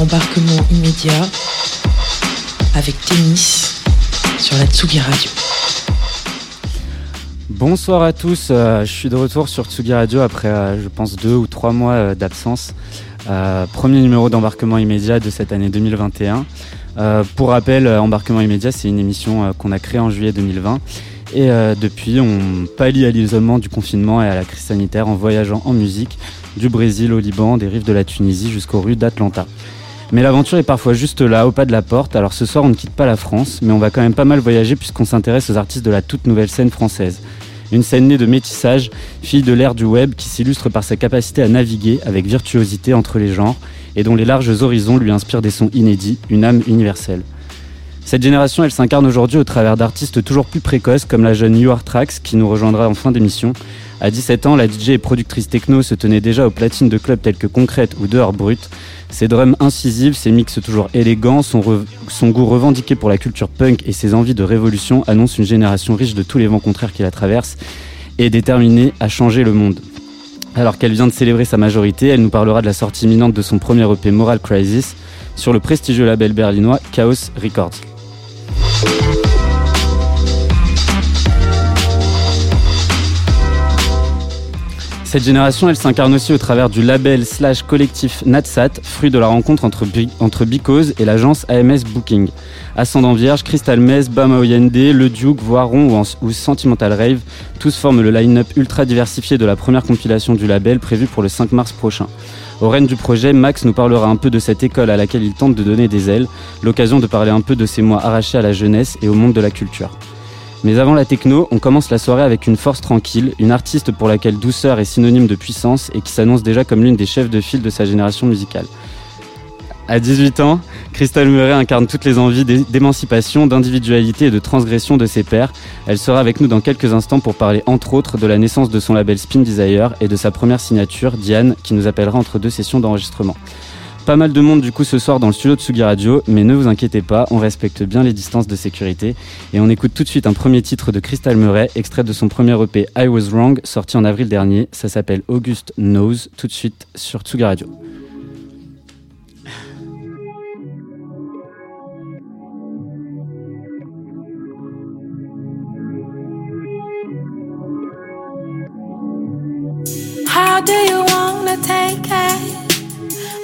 Embarquement immédiat avec Tennis sur la Tsugi Radio. Bonsoir à tous, euh, je suis de retour sur Tsugi Radio après euh, je pense deux ou trois mois euh, d'absence. premier numéro d'embarquement immédiat de cette année 2021. pour rappel, embarquement immédiat c'est une émission qu'on a créée en juillet 2020 et depuis on pallie à l'isolement du confinement et à la crise sanitaire en voyageant en musique du Brésil au Liban, des rives de la Tunisie jusqu'aux rues d'Atlanta. Mais l'aventure est parfois juste là, au pas de la porte. Alors ce soir, on ne quitte pas la France, mais on va quand même pas mal voyager puisqu'on s'intéresse aux artistes de la toute nouvelle scène française. Une scène née de métissage, fille de l'ère du web qui s'illustre par sa capacité à naviguer avec virtuosité entre les genres et dont les larges horizons lui inspirent des sons inédits, une âme universelle. Cette génération, elle s'incarne aujourd'hui au travers d'artistes toujours plus précoces comme la jeune You Are Trax qui nous rejoindra en fin d'émission. À 17 ans, la DJ et productrice techno se tenait déjà aux platines de clubs tels que Concrète ou Dehors Brut. Ses drums incisifs, ses mix toujours élégants, son, goût revendiqué pour la culture punk et ses envies de révolution annoncent une génération riche de tous les vents contraires qui la traversent et déterminée à changer le monde. Alors qu'elle vient de célébrer sa majorité, elle nous parlera de la sortie imminente de son premier EP Moral Crisis sur le prestigieux label berlinois Chaos Records. Cette génération, elle s'incarne aussi au travers du label slash collectif Natsat, fruit de la rencontre entre, entre Bicose et l'agence AMS Booking. Ascendant Vierge, Crystal Mess, Bama Oyende, Le Duke, Voiron ou, Sentimental Rave, tous forment le line-up ultra diversifié de la première compilation du label prévue pour le 5 mars prochain. Au règne du projet, Max nous parlera un peu de cette école à laquelle il tente de donner des ailes, l'occasion de parler un peu de ses mois arrachés à la jeunesse et au monde de la culture. Mais avant la techno, on commence la soirée avec une force tranquille, une artiste pour laquelle douceur est synonyme de puissance et qui s'annonce déjà comme l'une des chefs de file de sa génération musicale. À 18 ans, Crystal Murray incarne toutes les envies d'émancipation, d'individualité et de transgression de ses pairs. Elle sera avec nous dans quelques instants pour parler entre autres de la naissance de son label Spin Desire et de sa première signature, Diane, qui nous appellera entre deux sessions d'enregistrement. Pas mal de monde du coup ce soir dans le studio de Sugi Radio, mais ne vous inquiétez pas, on respecte bien les distances de sécurité et on écoute tout de suite un premier titre de Crystal Murray, extrait de son premier EP I Was Wrong, sorti en avril dernier. Ça s'appelle August Knows, tout de suite sur Tsugi Radio.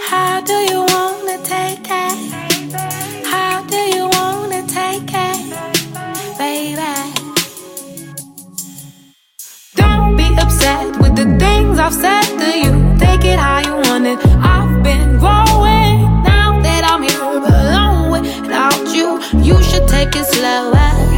How do you wanna take it? How do you wanna take it, baby? Don't be upset with the things I've said to you. Take it how you want it. I've been growing now that I'm here alone without you. You should take it slower.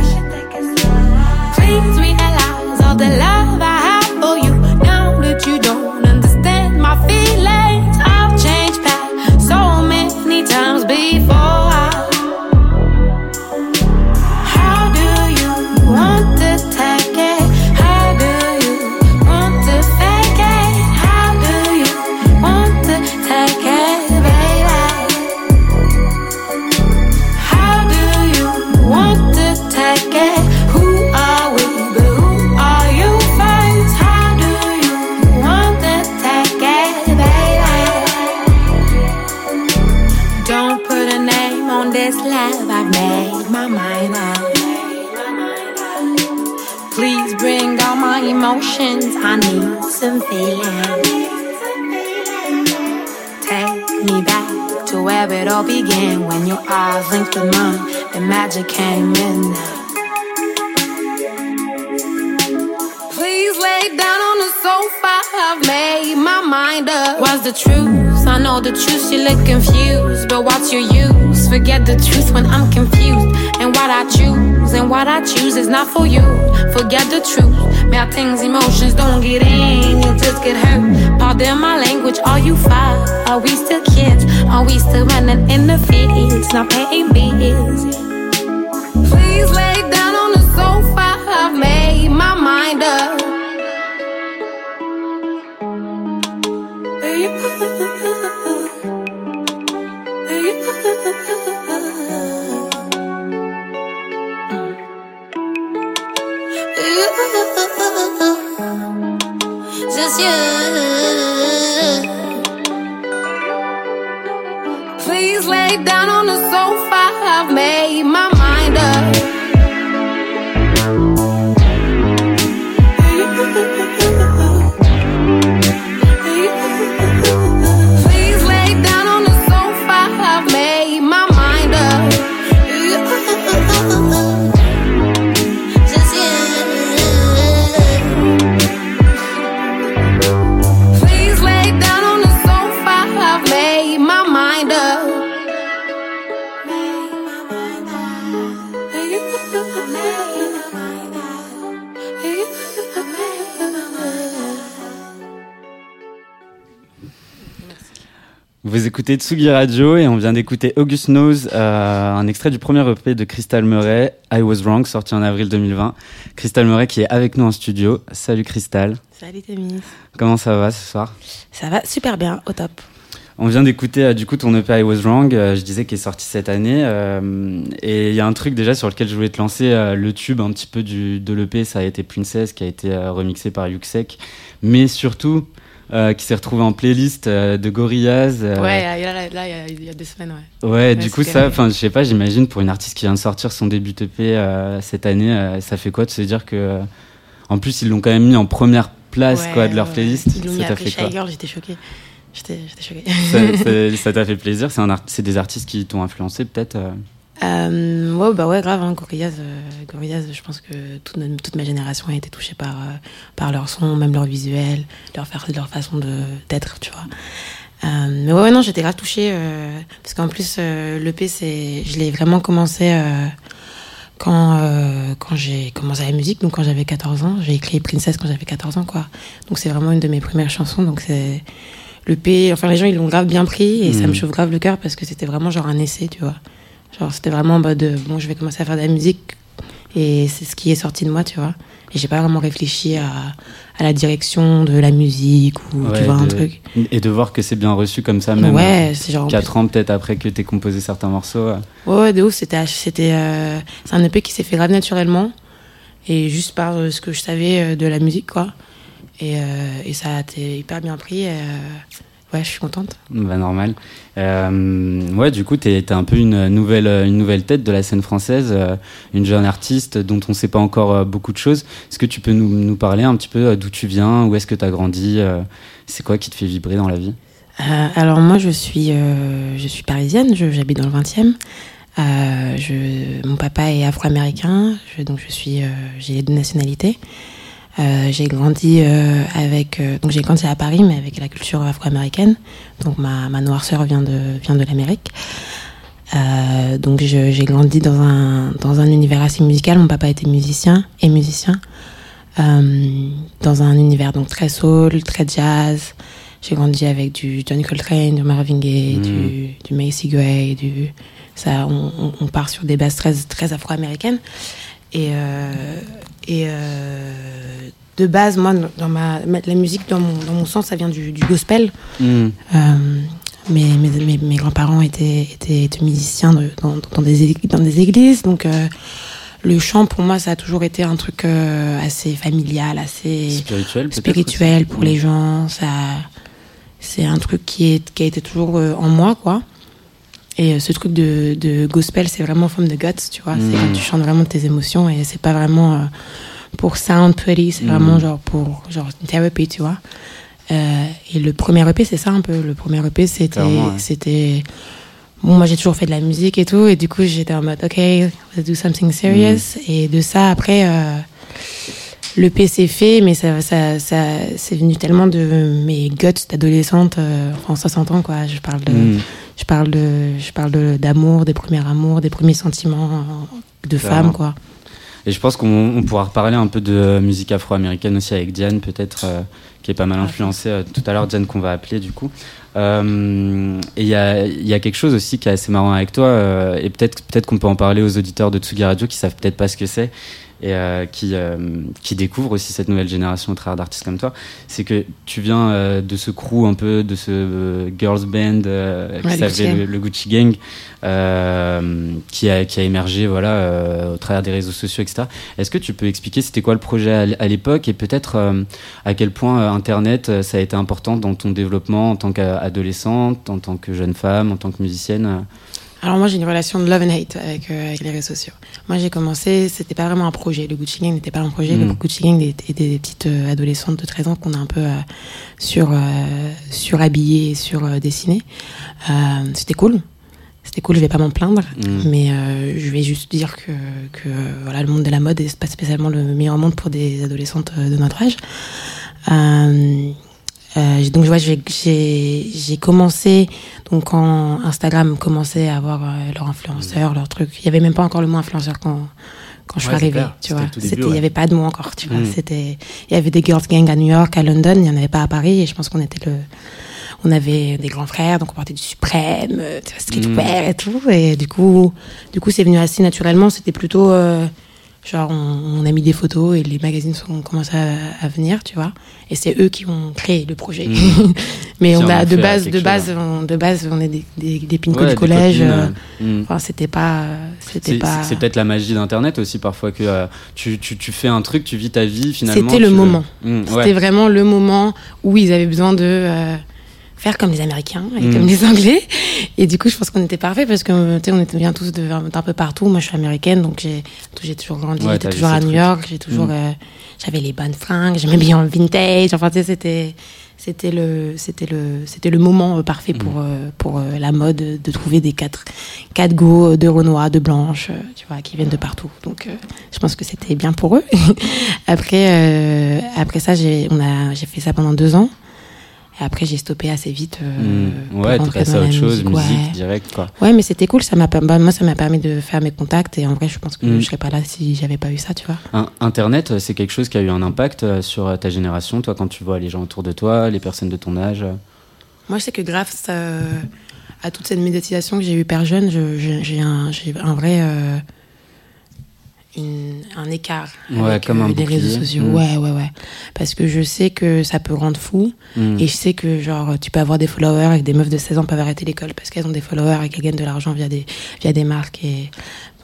Not for you. Forget the truth. Bad things, emotions don't get in, you just get hurt. Pardon my language, are you fine? Are we still kids? Are we still running in the fields, not paying bills? Please lay down on the sofa, I've made my mind up. Écoutez Tsugi Radio et on vient d'écouter August Knows, euh, un extrait du premier EP de Crystal Murray, I Was Wrong, sorti en avril 2020. Crystal Murray qui est avec nous en studio. Salut Crystal. Salut Témis. Comment ça va ce soir? Ça va super bien, au top. On vient d'écouter euh, du coup ton EP I Was Wrong, euh, je disais qu'il est sorti cette année. et il y a un truc déjà sur lequel je voulais te lancer, le tube un petit peu du, de l'EP, ça a été Princess qui a été remixé par Yuxek. Mais surtout, euh, qui s'est retrouvé en playlist euh, de Gorillaz. Euh. Ouais, là, il y, a deux semaines, ouais. Ouais, du coup, ça, enfin, je sais pas, j'imagine pour une artiste qui vient de sortir son début EP cette année, ça fait quoi de se dire que. En plus, ils l'ont quand même mis en première place quoi, de leur playlist. Ils l'ont mis après j'étais choquée. J'étais choquée. ça t'a fait plaisir? C'est des artistes qui t'ont influencé peut-être euh, ouais, bah ouais, grave, hein, Gorillaz, euh, je pense que toute, toute, ma génération a été touchée par, euh, par leur son, même leur visuel, leur, leur façon d'être, tu vois. Euh, mais ouais, non, j'étais grave touchée, euh, parce qu'en plus, euh, l'EP, je l'ai vraiment commencé quand, quand j'ai commencé la musique, donc quand j'avais 14 ans. J'ai écrit Princess quand j'avais 14 ans, quoi. Donc c'est vraiment une de mes premières chansons, donc c'est. L'EP, enfin les gens ils l'ont grave bien pris et ça me mmh. chauffe grave le cœur parce que c'était vraiment genre un essai, tu vois. Genre, c'était vraiment en mode, bon, je vais commencer à faire de la musique et c'est ce qui est sorti de moi, tu vois. Et j'ai pas vraiment réfléchi à, à, la direction de la musique ou tu vois, un truc. Et de voir que c'est bien reçu comme ça, même ouais, c'est genre 4 ans peut-être après que t'aies composé certains morceaux. Ouais, ouais, de ouf. C'était, c'était, euh, c'est un EP qui s'est fait grave naturellement et juste par euh, ce que je savais euh, de la musique, quoi. Et, et ça a été hyper bien pris. Ouais, je suis contente. Bah, normal. Euh, ouais, du coup, tu es, un peu une nouvelle, une nouvelle tête de la scène française, euh, une jeune artiste dont on ne sait pas encore euh, beaucoup de choses. Est-ce que tu peux nous, nous parler un petit peu d'où tu viens, où est-ce que tu as grandi C'est quoi qui te fait vibrer dans la vie? Alors, moi, je suis, je suis parisienne, j'habite dans le 20e. je, mon papa est afro-américain, donc je suis, j'ai les deux nationalités. Euh, j'ai grandi euh, avec euh, donc j'ai grandi à Paris mais avec la culture afro-américaine. Donc ma, ma noirceur vient de vient de l'Amérique. Donc j'ai grandi dans un dans un univers assez musical. Mon papa était musicien et musicien dans un univers donc très soul très jazz. J'ai grandi avec du Johnny Coltrane du Marvin Gaye mmh. du du Macy Gray du ça on, on, part sur des bases très très afro-américaines et et euh, de base, moi, dans ma, la musique, dans mon, dans mon sens, ça vient du, gospel. Mm. Euh, mes, mes, mes grands-parents étaient, étaient, musiciens dans, dans, des, dans des églises, donc euh, le chant pour moi ça a toujours été un truc assez familial, assez spirituel, spirituel pour les mm. gens. Ça, c'est un truc qui, est, qui a été toujours en moi, quoi. Et ce truc de, de gospel, c'est vraiment forme de guts, tu vois. C'est quand mm. tu chantes vraiment tes émotions et c'est pas vraiment euh, pour sound pretty, c'est vraiment mm. genre pour genre une thérapie, tu vois. Euh, et le premier EP, c'est ça un peu. Le premier EP, c'était. c'était Bon, moi j'ai toujours fait de la musique et tout, et du coup j'étais en mode, ok, let's do something serious. Mm. Et de ça, après, euh, le P s'est fait, mais ça, ça, ça c'est venu tellement de mes guts d'adolescente, euh, enfin ça s'entend quoi. Je parle de je parle de, je parle de, d'amour, des premiers amours, des premiers sentiments de femme, quoi. Et je pense qu'on pourra reparler un peu de musique afro-américaine aussi avec Diane, peut-être, euh, qui est pas mal influencée. Euh, tout à l'heure, Diane, qu'on va appeler, du coup. Euh, et il y a, y a, quelque chose aussi qui est assez marrant avec toi, et peut-être peut qu'on peut en parler aux auditeurs de Tsugi Radio qui savent peut-être pas ce que c'est. Et qui, qui découvrent aussi cette nouvelle génération au travers d'artistes comme toi, c'est que tu viens de ce crew un peu, de ce girls band qui s'appelait le, Gucci Gang, qui, a, qui a émergé voilà, au travers des réseaux sociaux, etc. Est-ce que tu peux expliquer c'était quoi le projet à l'époque et peut-être à quel point Internet ça a été important dans ton développement en tant qu'adolescente, en tant que jeune femme, en tant que musicienne alors moi j'ai une relation de love and hate avec, euh, avec les réseaux sociaux. Moi j'ai commencé, c'était pas vraiment un projet. Le Gucci Gang n'était pas un projet. Le mm. Gucci Gang était des, petites euh, adolescentes de 13 ans qu'on a un peu euh, sur surhabillées, sur dessinées. c'était cool. C'était cool, je vais pas m'en plaindre, mm. mais je vais juste dire que, que voilà, le monde de la mode n'est pas spécialement le meilleur monde pour des adolescentes de notre âge. Euh, donc vois, j'ai commencé donc quand Instagram commençait à avoir euh, leurs influenceurs, leurs trucs. Il y avait même pas encore le mot influenceur quand quand je suis arrivée, tu vois. Il y avait pas de mot encore, tu vois. Mm. C'était il y avait des girls gang à New York, à London, il y en avait pas à Paris et je pense qu'on était le on avait des grands frères, donc on portait du suprême, euh, streetwear mm. et tout et du coup du coup c'est venu assez naturellement, c'était plutôt euh, Genre, on, a mis des photos et les magazines ont commencé à, venir, tu vois. Et c'est eux qui ont créé le projet. Mmh. Mais on a de base, de base, on, de base, on est des, des, des du collège. Euh, mmh. Enfin, c'était pas, c'était pas. C'est peut-être la magie d'Internet aussi parfois que euh, tu, tu, tu, fais un truc, tu vis ta vie finalement. C'était le moment. Mmh, c'était vraiment le moment où ils avaient besoin de. Euh, faire comme les Américains et mm. comme les Anglais. Et du coup, je pense qu'on était parfait parce que on était bien tous d'un peu partout. Moi, je suis américaine, donc j'ai j'ai toujours grandi, j'étais toujours à New York, j'ai toujours mm. euh, j'avais les bonnes fringues, j'aimais bien le vintage. Enfin, tu sais, c'était c'était le c'était le c'était le moment euh, parfait pour mm. euh, pour la mode de trouver des quatre quatre go de renois de blanches tu vois qui viennent de partout donc je pense que c'était bien pour eux après après ça j'ai on a j'ai fait ça pendant deux ans et après, j'ai stoppé assez vite. Euh, mmh. Ouais, tu passes à autre chose, musique, direct, quoi. Ouais, mais c'était cool. Ça m'a, bah, moi, ça m'a permis de faire mes contacts. Et en vrai, je pense que mmh. je serais pas là si j'avais pas eu ça, tu vois. Internet, c'est quelque chose qui a eu un impact euh, sur euh, ta génération, toi, quand tu vois les gens autour de toi, les personnes de ton âge Moi, je sais que grâce à, toute cette médiatisation que j'ai eue hyper jeune, j'ai un, un vrai un écart avec comme euh, les réseaux sociaux. Mm. Ouais, ouais, ouais. Parce que je sais que ça peut rendre fou. Mm. Et je sais que, genre, tu peux avoir des followers et que des meufs de 16 ans peuvent arrêter l'école parce qu'elles ont des followers et qu'elles gagnent de l'argent via des, via des marques. Et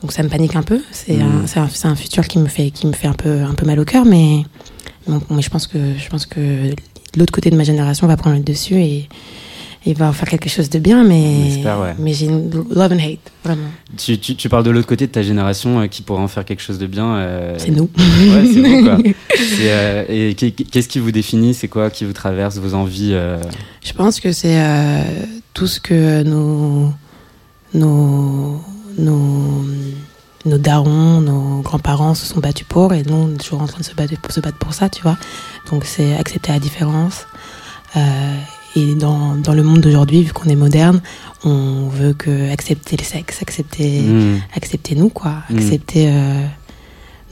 donc, ça me panique un peu. C'est mm. un, un, un, futur qui me fait, qui me fait un peu, un peu mal au cœur. Mais, mais je pense que, je pense que l'autre côté de ma génération va prendre le dessus et, il va en faire quelque chose de bien, mais, mais j'ai une love and hate, vraiment. Tu, tu, tu, parles de l'autre côté de ta génération euh, qui pourrait en faire quelque chose de bien. Euh, c'est nous. Ouais, c'est nous, quoi. Euh, et qu'est-ce qui vous définit? C'est quoi qui vous traverse, vos envies Je pense que c'est tout ce que nos, nos, nos, nos darons, nos grands-parents se sont battus pour, et nous, on est toujours en train de se battre pour, se battre pour ça, tu vois. Donc c'est accepter la différence. Et dans, dans le monde d'aujourd'hui, vu qu'on est moderne, on veut que accepter le sexe, accepter, mm. accepter nous, quoi. Mm. Accepter euh,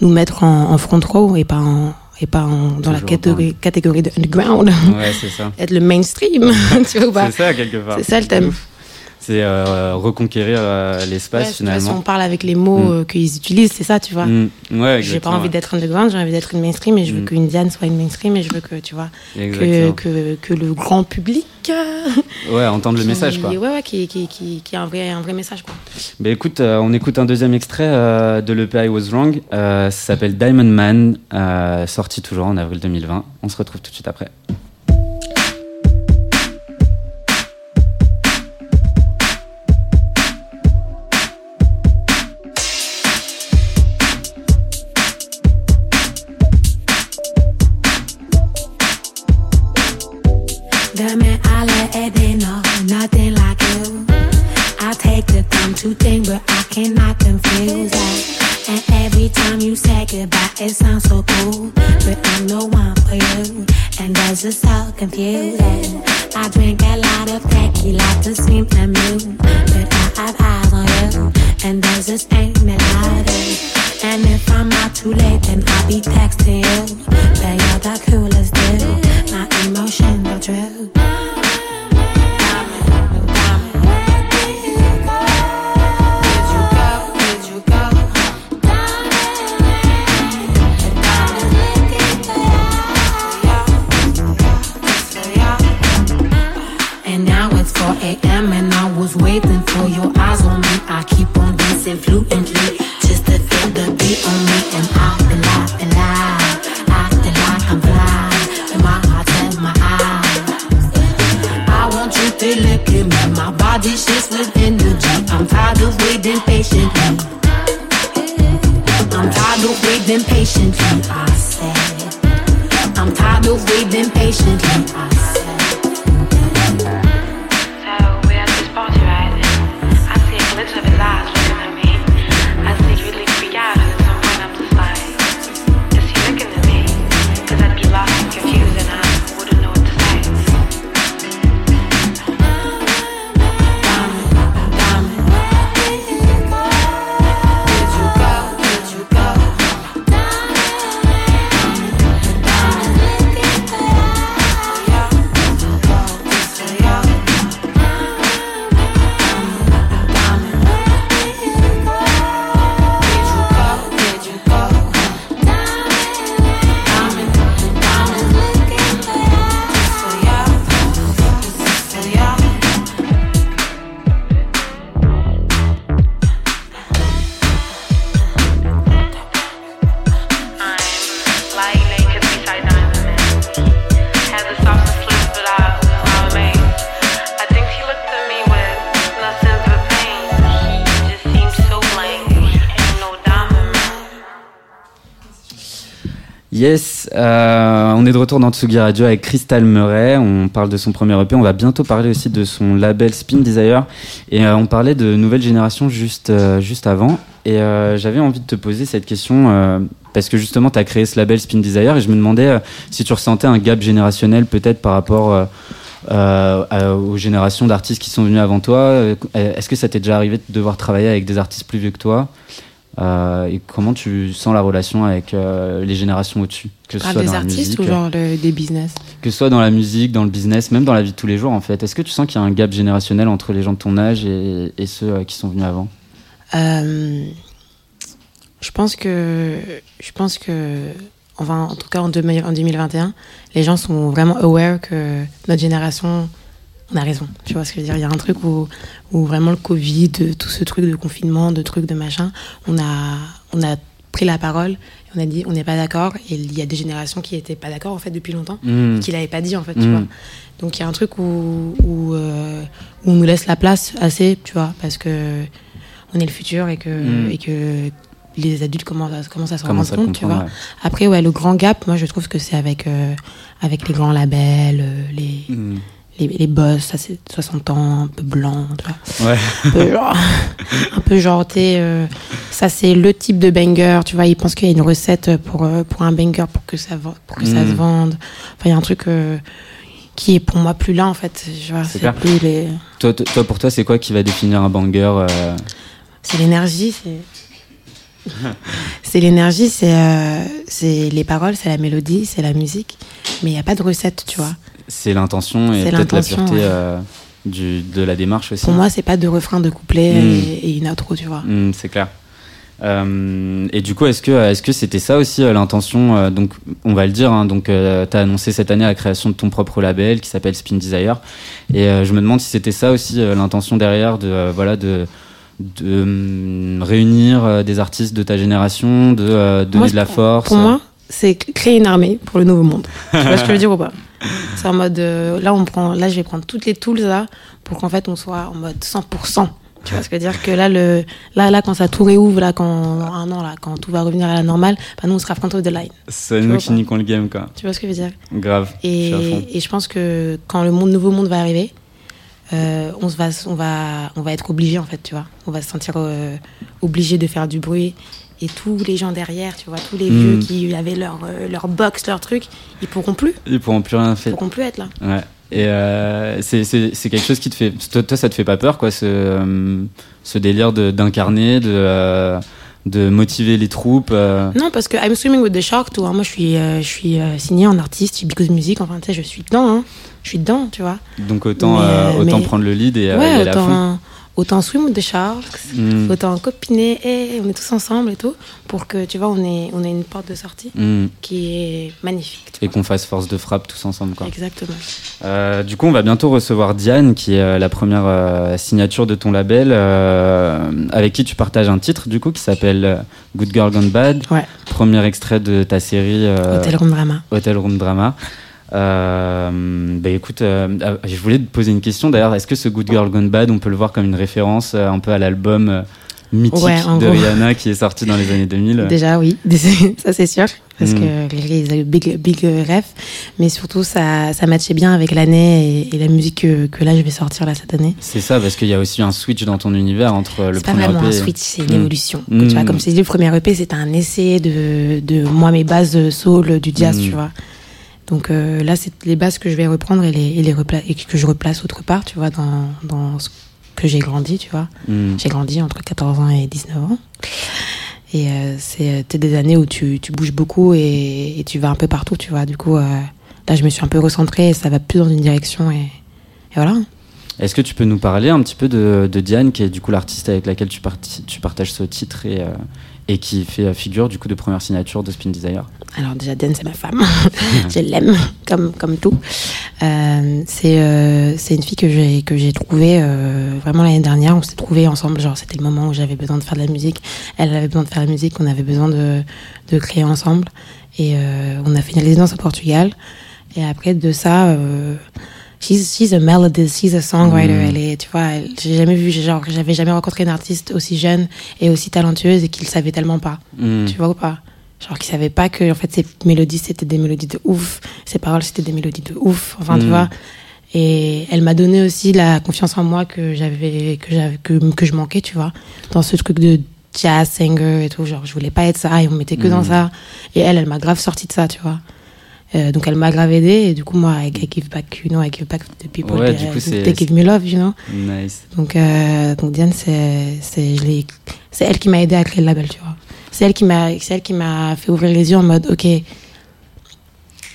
nous mettre en, en, front row et pas en, et pas en, dans la catégorie, catégorie de underground. Ouais, c'est ça. Être le mainstream, tu vois C'est ça, quelque part. C'est ça le thème c'est euh, reconquérir euh, l'espace finalement. Si on parle avec les mots mm. euh, qu'ils utilisent, c'est ça, tu vois. Mm. Ouais, j'ai pas envie d'être underground, j'ai envie d'être une mainstream et je veux mm. qu'une Diane soit une mainstream et je veux que, tu vois, que, que, que, le grand public. ouais, entende le message, quoi. Ouais, ouais, qui, qui, qui, qui a un vrai, un vrai message, quoi. Bah, écoute, on écoute un deuxième extrait de l'EP I Was Wrong. ça s'appelle Diamond Man, sorti toujours en avril 2020. On se retrouve tout de suite après. It sounds so cool. But I'm the one for you, and that's just so confusing. I drink a lot of tequila to seem amused, but I have eyes on you, and those just ain't melody. And if I'm not too late, then I'll be texting you. But you're the coolest dude. My emotions are true. through and retour dans Tsugi Radio avec Crystal Murray. On parle de son premier EP. On va bientôt parler aussi de son label Spin Desire. Et euh, on parlait de nouvelle génération juste, euh, juste avant. Et j'avais envie de te poser cette question parce que justement, tu as créé ce label Spin Desire et je me demandais si tu ressentais un gap générationnel peut-être par rapport aux générations d'artistes qui sont venus avant toi. Est-ce que ça t'est déjà arrivé de devoir travailler avec des artistes plus vieux que toi? Euh, et comment tu sens la relation avec euh, les générations au-dessus que ce soit des dans artistes la musique, ou genre des business? Que ce soit dans la musique, dans le business, même dans la vie de tous les jours en fait. Est-ce que tu sens qu'il y a un gap générationnel entre les gens de ton âge et, et ceux euh, qui sont venus avant? Je pense que je pense que enfin, en tout cas en 2021, les gens sont vraiment aware que notre génération on a raison. Tu vois ce que je veux dire? Il y a un truc où, où vraiment le Covid, tout ce truc de confinement, de trucs de machin, on a, on a pris la parole on a dit on n'est pas d'accord. Et il y a des générations qui n'étaient pas d'accord en fait depuis longtemps, mmh. qui l'avaient pas dit en fait, tu vois. Donc il y a un truc où, où, euh, où, on nous laisse la place assez, tu vois, parce que on est le futur et que, mmh. et que les adultes commencent à, commencent à s'en rendre compte, tu vois. Après, ouais, le grand gap, moi je trouve que c'est avec, euh, avec les grands labels, euh, les les, les boss, ça c'est 60 ans, un peu blanc, tu vois. Ouais. Un peu genre, un peu genre euh, ça c'est le type de banger, tu vois. Ils pensent qu'il y a une recette pour, euh, pour un banger pour que ça, pour que ça se mm. vende. Enfin, il y a un truc euh, qui est pour moi plus là en fait. C'est plus les. Toi, toi, pour toi, c'est quoi qui va définir un banger C'est l'énergie, c'est. c'est l'énergie, c'est c'est les paroles, c'est la mélodie, c'est la musique, mais il n'y a pas de recette, tu vois. C'est l'intention et peut-être la pureté euh, du, de la démarche aussi. Pour moi, c'est pas de refrain de couplet hmm. et, une outro, tu vois. Hmm, c'est clair. Euh, et du coup, est-ce que est-ce que c'était ça aussi euh, l'intention Donc, on va le dire. Hein, donc, tu as annoncé cette année la création de ton propre label qui s'appelle Spin Desire. Et je me demande si c'était ça aussi l'intention derrière de voilà de de hum, réunir des artistes de ta génération, de donner de la force. Pour moi, c'est créer une armée pour le nouveau monde. tu vois ce que je veux dire ou pas? C'est en mode, euh, là, on prend, là, je vais prendre toutes les tools là pour qu'en fait, on soit en mode 100%. Tu vois ce que je veux dire? Que là, le, là, là, quand ça tout réouvre, là, quand, un an, là, quand tout va revenir à la normale, bah, nous, on sera front of the line. C'est nous qui niquons le game, quoi. Tu vois ce que je veux dire? Grave. Et, je et je pense que quand le monde, nouveau monde va arriver, euh, on, va, on, va, on va être obligé, en fait, tu vois. On va se sentir euh, obligé de faire du bruit et tous les gens derrière, tu vois, tous les vieux hmm. qui avaient leur, euh, leur box, leur truc, ils pourront plus. Ils pourront plus rien faire. Ils pourront plus être là. Ouais. Et euh, c'est quelque chose qui te fait. Toi, ça te fait pas peur, quoi, ce, euh, ce délire d'incarner, de. de de motiver les troupes Non, parce que I'm Swimming with the Shark, toi. Moi, je suis, je suis signé en artiste, Because Music, enfin, tu sais, je suis dedans, hein. Je suis dedans, tu vois. Donc, autant, autant prendre le lead et, ouais, aller à fond autant swim the sharks, mm. autant copiner, et on est tous ensemble et tout, pour que tu vois, on ait, on ait une porte de sortie mm. qui est magnifique. Et qu'on fasse force de frappe tous ensemble. Quoi. Exactement. Euh, du coup, on va bientôt recevoir Diane, qui est euh, la première euh, signature de ton label, avec qui tu partages un titre, du coup, qui s'appelle Good Girl Gone Bad. Ouais. Premier extrait de ta série Hotel Room Drama. Hotel Room Drama. Euh, bah écoute, euh, je voulais te poser une question d'ailleurs. Est-ce que ce Good Girl Gone Bad, on peut le voir comme une référence un peu à l'album mythique de Rihanna qui est sorti dans les années 2000 Déjà, oui, ça c'est sûr, parce mm. que les a big, big ref, mais surtout ça, ça matchait bien avec l'année et, la musique que, que, là je vais sortir là cette année. C'est ça, parce qu'il y a aussi un switch dans ton univers entre le premier EP. C'est pas vraiment un switch, c'est une mm. évolution. Tu vois, mm. comme c'est dit, le premier EP, c'était un essai de, de moi, mes bases soul, du jazz, tu vois. Donc euh, là, c'est les bases que je vais reprendre et, les, et, les et que je replace autre part, tu vois, dans, dans ce que j'ai grandi, tu vois. Hmm. J'ai grandi entre 14 ans et 19 ans. Et euh, c'est des années où tu, tu bouges beaucoup et, tu vas un peu partout, tu vois. Du coup, euh, là, je me suis un peu recentrée et ça va plus dans une direction et, voilà. Est-ce que tu peux nous parler un petit peu de, de Diane, qui est du coup l'artiste avec laquelle tu, tu partages ce titre et, euh, et qui fait figure du coup de première signature de Spin Desire Alors déjà Diane c'est ma femme, je l'aime comme comme tout. Euh, c'est euh, c'est une fille que j'ai que j'ai trouvée euh, vraiment l'année dernière. On s'est trouvés ensemble, genre c'était le moment où j'avais besoin de faire de la musique, elle avait besoin de faire de la musique, on avait besoin de de créer ensemble et on a fait une résidence au Portugal. Et après de ça she's, she's a melodist, she's a songwriter. Mm. Elle est, tu vois, j'ai jamais vu, genre, j'avais jamais rencontré une artiste aussi jeune et aussi talentueuse et qu'il savait tellement pas. Mm. Tu vois ou pas? Genre, qu'il savait pas que, en fait, ses mélodies, c'était des mélodies de ouf. Ses paroles, c'était des mélodies de ouf. Enfin, tu mm. vois. Et elle m'a donné aussi la confiance en moi que j'avais, que j'avais, que, que je manquais, tu vois. Dans ce truc de jazz singer et tout. Genre, je voulais pas être ça et on mettait que dans ça. Et elle, elle m'a grave sorti de ça, tu vois. Euh, donc elle m'a grave aidé et du coup moi I, give back you know I give back to the people ouais, du coup, they give me love you know. Nice. Donc euh, donc Diane c'est c'est c'est elle qui m'a aidé à créer le label tu vois. C'est elle qui m'a c'est elle qui m'a fait ouvrir les yeux en mode ok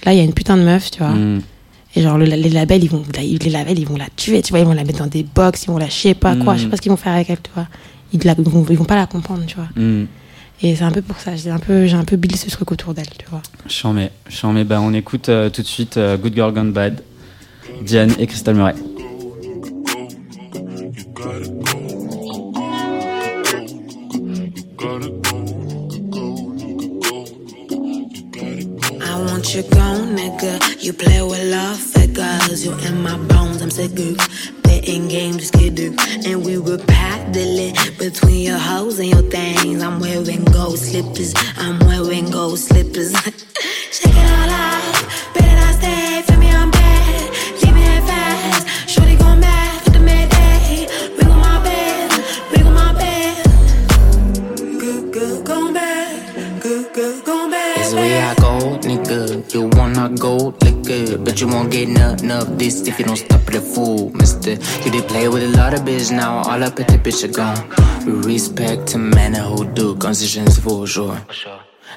là il y a une putain de meuf tu vois. Mm. et genre les labels ils vont les labels ils vont la tuer tu vois. Ils vont la mettre dans des box ils vont la je sais pas quoi mm. je sais pas ce qu'ils vont faire avec elle tu vois. Ils, la, ils, vont, ils vont pas la comprendre tu vois. Mm. Et c'est un peu pour ça, j'ai un peu, j'ai un peu ce truc autour d'elle, tu vois. J'en mets, j'en mets. Bah, on écoute euh, tout de suite euh, Good Girl Gone Bad, Diane et Crystal Murray. I want you gone, nigga. You play with love figures. You in my bones, I'm sick of in game, just it. And we were paddling between your hoes and your things. I'm wearing gold slippers, I'm wearing gold slippers. Shake it all out, better not stay. For me, I'm bad. Leave me that fast. Shorty gon' mad for the mayday. Ring on my bed, on my bed. Good, good, gon' bad. Good, good, gon' bad. I go, nigga. You wanna go, liquor, but you won't get nothing of this if you don't stop the fool, mister. You did play with a lot of bitch, now all up at the bitch are gone. Respect to men who do concessions for sure.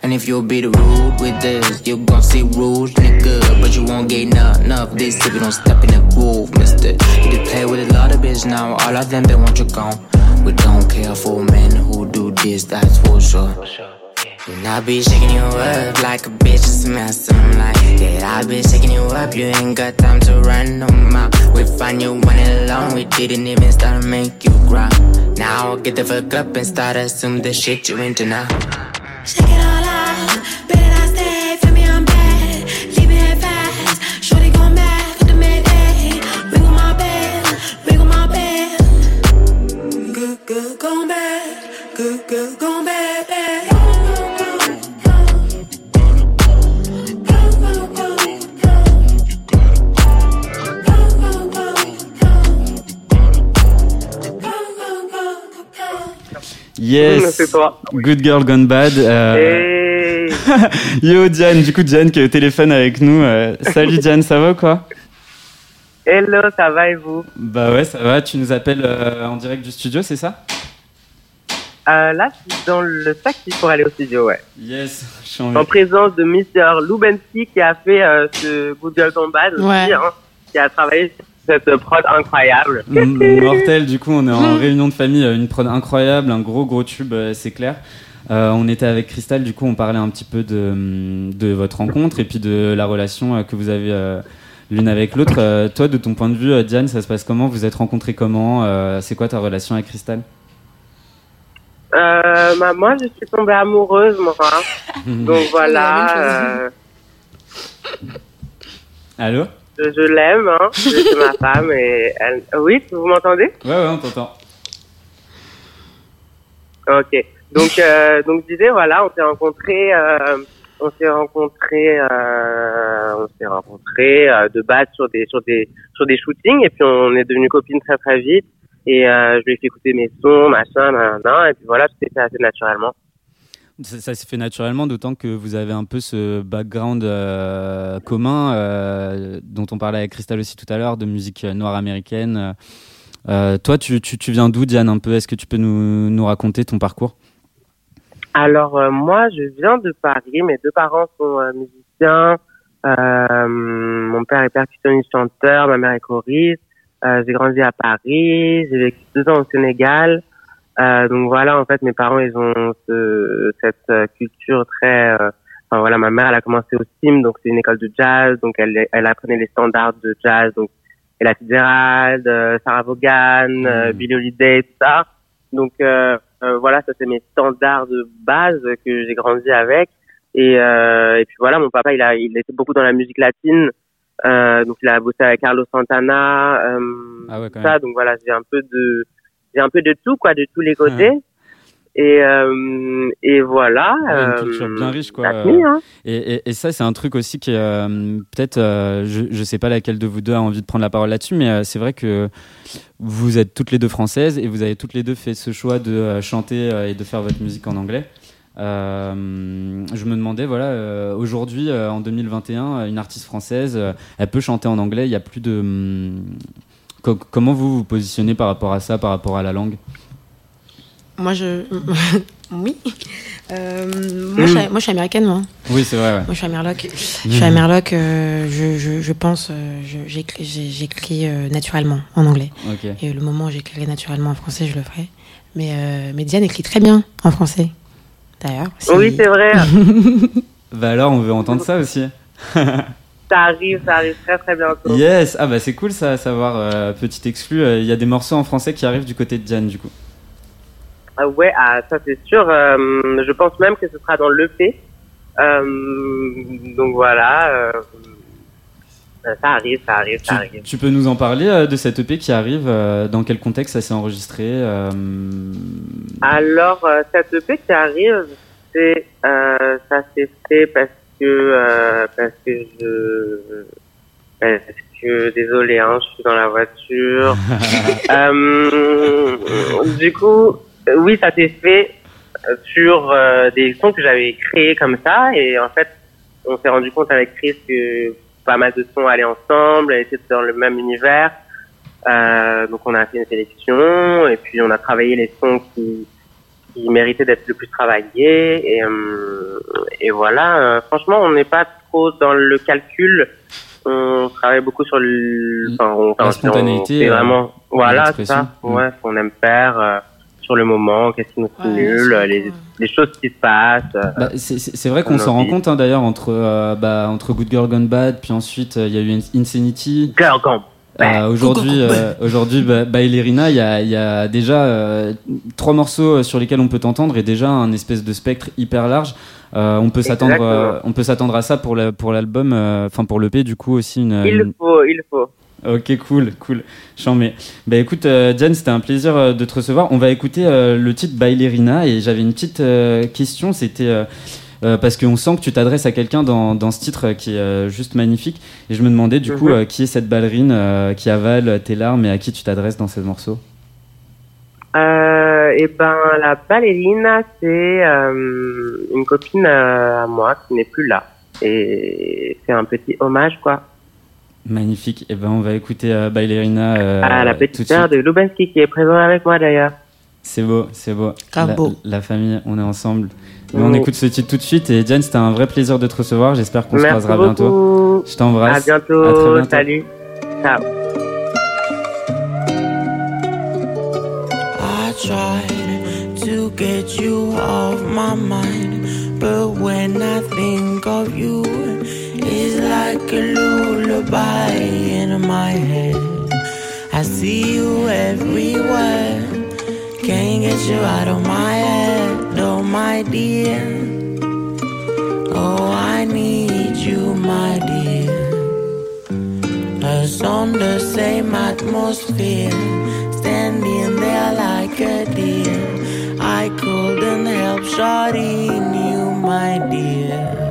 And if you'll be the rude with this, you gon' see rude, nigga. But you won't get nothing of this if you don't step in the groove, mister. You did play with a lot of bitch, now all of them, they want you gone. We don't care for men who do this, that's for sure. And I be shaking you up like a bitch is mess. I'm like, yeah, I be shaking you up. You ain't got time to run no more. We find you one alone. We didn't even start to make you cry. Now get the fuck up and start assume the shit you into now. Shake it all out, better Yes. Good Girl Gone Bad. Euh... Yo Diane, du coup Diane qui est au téléphone avec nous. Euh, salut Diane, ça va quoi? Hello, ça va et vous? Bah ouais, ça va. Tu nous appelles euh, en direct du studio, c'est ça? Euh, Là, je suis dans le taxi pour aller au studio, ouais. Yes, je suis en, en présence de Mr. Lubensky qui a fait ce Good Girl Gone Bad aussi, hein, qui a travaillé cette prod incroyable. Mortel, du coup, on est en réunion de famille, une prod incroyable, un gros gros tube, euh, c'est clair. Euh, on était avec Cristal, du coup, on parlait un petit peu de, de votre rencontre et puis de la relation euh, que vous avez l'une avec l'autre. toi, de ton point de vue, Diane, ça se passe comment? Vous êtes rencontrés comment? C'est quoi ta relation avec Cristal bah, Moi, je suis tombée amoureuse, moi. Donc voilà. Allô? Je, l'aime, hein. C'est ma femme et elle... Oui, vous m'entendez? Ouais, ouais, on t'entend. Ok. Donc, euh, donc je disais, voilà, on s'est rencontrés, euh, on s'est rencontrés, euh, on s'est rencontrés de base sur des, sur des, sur des shootings, et puis on est devenus copines très très vite. Et je lui ai fait écouter mes sons, machin, nan, et puis voilà, tout s'est fait assez naturellement. Ça, s'est fait naturellement, d'autant que vous avez un peu ce background euh, commun euh, dont on parlait avec Crystal aussi tout à l'heure, de musique noire américaine. Euh, toi, tu, tu, tu viens d'où, Diane, un peu? Est-ce que tu peux nous, nous raconter ton parcours? Alors, euh, moi, je viens de Paris. Mes deux parents sont euh, musiciens. mon père est percussionniste chanteur, ma mère est choriste. j'ai grandi à Paris. J'ai vécu deux ans au Sénégal. Donc voilà, en fait, mes parents, ils ont ce, cette culture très... Enfin voilà, ma mère, elle a commencé au SIM, donc c'est une école de jazz, donc elle, elle apprenait les standards de jazz, donc Ella Fitzgerald, euh, Sarah Vaughan, euh, mm. Billie Holiday, tout ça. Donc euh, voilà, ça c'est mes standards de base que j'ai grandi avec. Et, et puis voilà, mon papa, il a, il était beaucoup dans la musique latine. Euh, donc il a bossé avec Carlos Santana, euh, ah ouais, ça. Donc voilà, j'ai un peu de, j'ai un peu de tout quoi, de tous les côtés. Et, euh, et voilà. une culture bien euh, riche, quoi. Hein. Et, et, et, ça, c'est un truc aussi qui euh, peut-être, je, je sais pas laquelle de vous deux a envie de prendre la parole là-dessus, mais c'est vrai que vous êtes toutes les deux françaises et vous avez toutes les deux fait ce choix de chanter et de faire votre musique en anglais. Euh, je me demandais, voilà, aujourd'hui, en 2021, une artiste française, elle peut chanter en anglais. Il y a plus de. Comment vous vous positionnez par rapport à ça, par rapport à la langue? Moi, je. oui. Euh, moi, je, moi, je suis américaine, moi. Oui, c'est vrai. Ouais. Moi, je suis à Merloc. Je suis à Merloc, euh, je, je, je, pense, euh, j'écris naturellement en anglais. Et le moment où j'écrirai naturellement en français, je le ferai. Mais, mais Diane écrit très bien en français, d'ailleurs. Oui, c'est vrai. bah alors, on veut entendre ça aussi. ça arrive, ça arrive très très bientôt. Yes, ah bah c'est cool ça à savoir. petit exclu, il y a des morceaux en français qui arrivent du côté de Diane, du coup. Ah ouais, ah, ça c'est sûr. Euh, je pense même que ce sera dans l'EP. Euh, donc voilà. Euh, ça arrive, ça arrive, ça arrive. Tu peux nous en parler de cette EP qui arrive Dans quel contexte ça s'est enregistré Alors, cette EP qui arrive, c'est ça s'est fait parce que parce que je parce que désolé, hein, je suis dans la voiture. du coup, euh, oui, ça s'est fait euh, sur euh, des sons que j'avais créés comme ça. Et en fait, on s'est rendu compte avec Chris que pas mal de sons allaient ensemble, étaient dans le même univers. Euh, donc on a fait une sélection et puis on a travaillé les sons qui, qui méritaient d'être le plus travaillés. Et, et voilà, franchement, on n'est pas trop dans le calcul. On travaille beaucoup sur le, enfin, on, la spontanéité. vraiment, voilà, ça. Ouais, qu'on aime faire sur le moment, qu'est-ce qui nous stimule, les, les, choses qui se passent. Bah, c'est vrai qu'on s'en rend compte hein, d'ailleurs entre, euh, bah, entre Good Girl Gone Bad, puis ensuite euh, il y a eu Insanity. Girl Gone euh, aujourd'hui, aujourd'hui, bah, Ballerina, il y a, y a, déjà trois morceaux sur lesquels on peut t'entendre et déjà un espèce de spectre hyper large. on peut s'attendre, on peut s'attendre à ça pour pour l'album, enfin pour l'EP du coup aussi une. Il faut, il faut. Ok, cool, cool. Chambé. Bah écoute, euh, Diane, c'était un plaisir euh, de te recevoir. On va écouter euh, le titre Bailerina et j'avais une petite question. C'était parce qu'on sent que tu t'adresses à quelqu'un dans, dans, ce titre qui est juste magnifique. Et je me demandais du coup mhm. qui est cette ballerine qui avale tes larmes et à qui tu t'adresses dans ce morceau. et ben la ballerine, c'est une copine à moi qui n'est plus là. Et c'est un petit hommage quoi Magnifique. Et eh ben, on va écouter euh, Bailerina. Euh, ah, la petite sœur de Lubansky qui est présente avec moi d'ailleurs. C'est beau, c'est beau. La, la, famille, on est ensemble. Mais on écoute ce titre tout de suite. Et Diane, c'était un vrai plaisir de te recevoir. J'espère qu'on se croisera bientôt. Je t'embrasse. À bientôt. À très bientôt. Salut. Ciao. I tried to get you off my mind, but when I think of you. It's like a lullaby in my head. I see you everywhere. Can't get you out of my head, oh my dear. Oh, I need you, my dear. was on the same atmosphere, standing there like a deer. I couldn't help shouting you, my dear.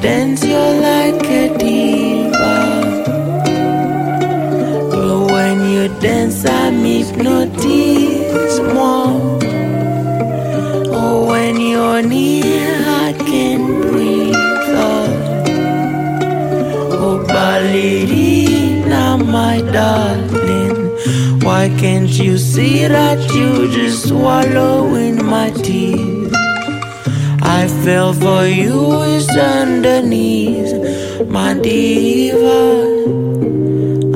Dance, you're like a diva. But when you dance, I'm hypnotized more. Oh, when you're near, I can breathe. Uh. Oh, ballerina, my darling. Why can't you see that you just swallowing my teeth? I fell for you is underneath my diva.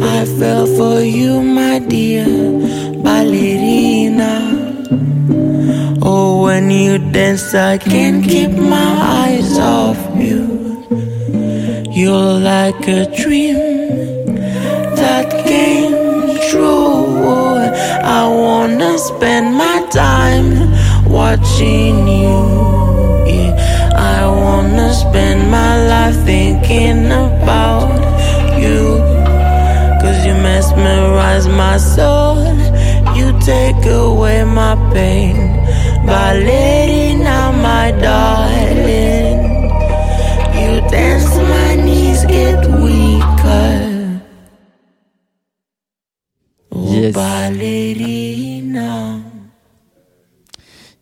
I fell for you, my dear ballerina. Oh, when you dance, I can't keep my eyes off you. You're like a dream that came true. I wanna spend my time watching you. I wanna spend my life thinking about you. Cause you mesmerize my soul. You take away my pain by letting out my darling. You dance, my knees get weaker. Oh, Yes. ballerina.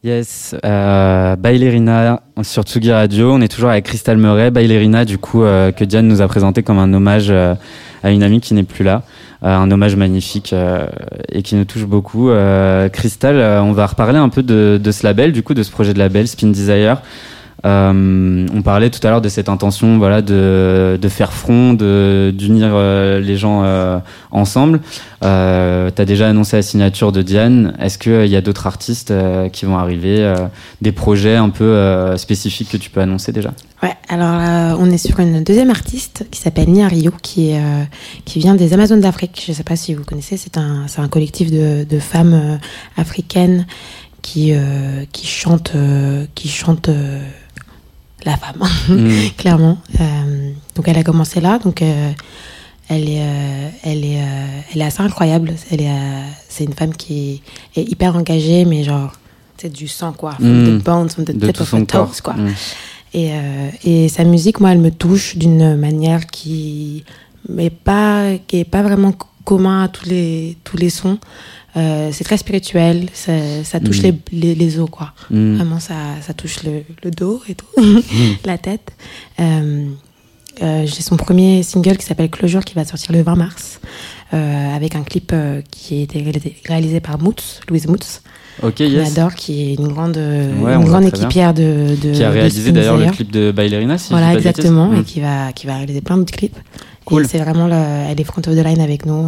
Yes, euh, Bailerina sur Tsugi Radio. On est toujours avec Crystal Murray. Bailerina, du coup, euh, que Diane nous a présenté comme un hommage euh, à une amie qui n'est plus là. Euh, un hommage magnifique et qui nous touche beaucoup. Crystal, on va reparler un peu de ce label, du coup, de ce projet de label, Spin Desire. Euh, on parlait tout à l'heure de cette intention, voilà, de, faire front, d'unir euh, les gens euh, ensemble. Euh, T'as déjà annoncé la signature de Diane. Est-ce qu'il y a d'autres artistes qui vont arriver, des projets un peu spécifiques que tu peux annoncer déjà? Ouais, alors on est sur une deuxième artiste qui s'appelle Nia Rio, qui, qui vient des Amazones d'Afrique. Je ne sais pas si vous connaissez, c'est un, un collectif de, de femmes africaines qui, qui chantent, qui chantent la femme, Mm. clairement. Euh, donc elle a commencé là, donc euh, elle est, euh, elle est, elle est assez incroyable. Elle est, c'est une femme qui est hyper engagée, mais genre c'est du sang quoi, from Mm. the bones, from the De tout of quoi. Mm. Et, et sa musique, moi, elle me touche d'une manière qui n'est pas, qui est pas vraiment co- commun à tous les, tous les sons. Euh, c'est très spirituel, ça, ça touche Mhm. les, les, les os, quoi. Mm. Vraiment, ça, ça touche le, le dos et tout, la tête. Euh, euh, J'ai son premier single qui s'appelle Closure qui va sortir le 20 mars, avec un clip qui a été réalisé, par Moots, Louise Moots, Ok, yes. adore, qui est une grande, Ouais, une grande équipière de, de Qui a réalisé d'ailleurs le clip de Bailerina, si Voilà, exactement, Mm. et qui va, qui va réaliser plein d'autres clips. Cool. Et c'est vraiment, le, elle est front of the line avec nous.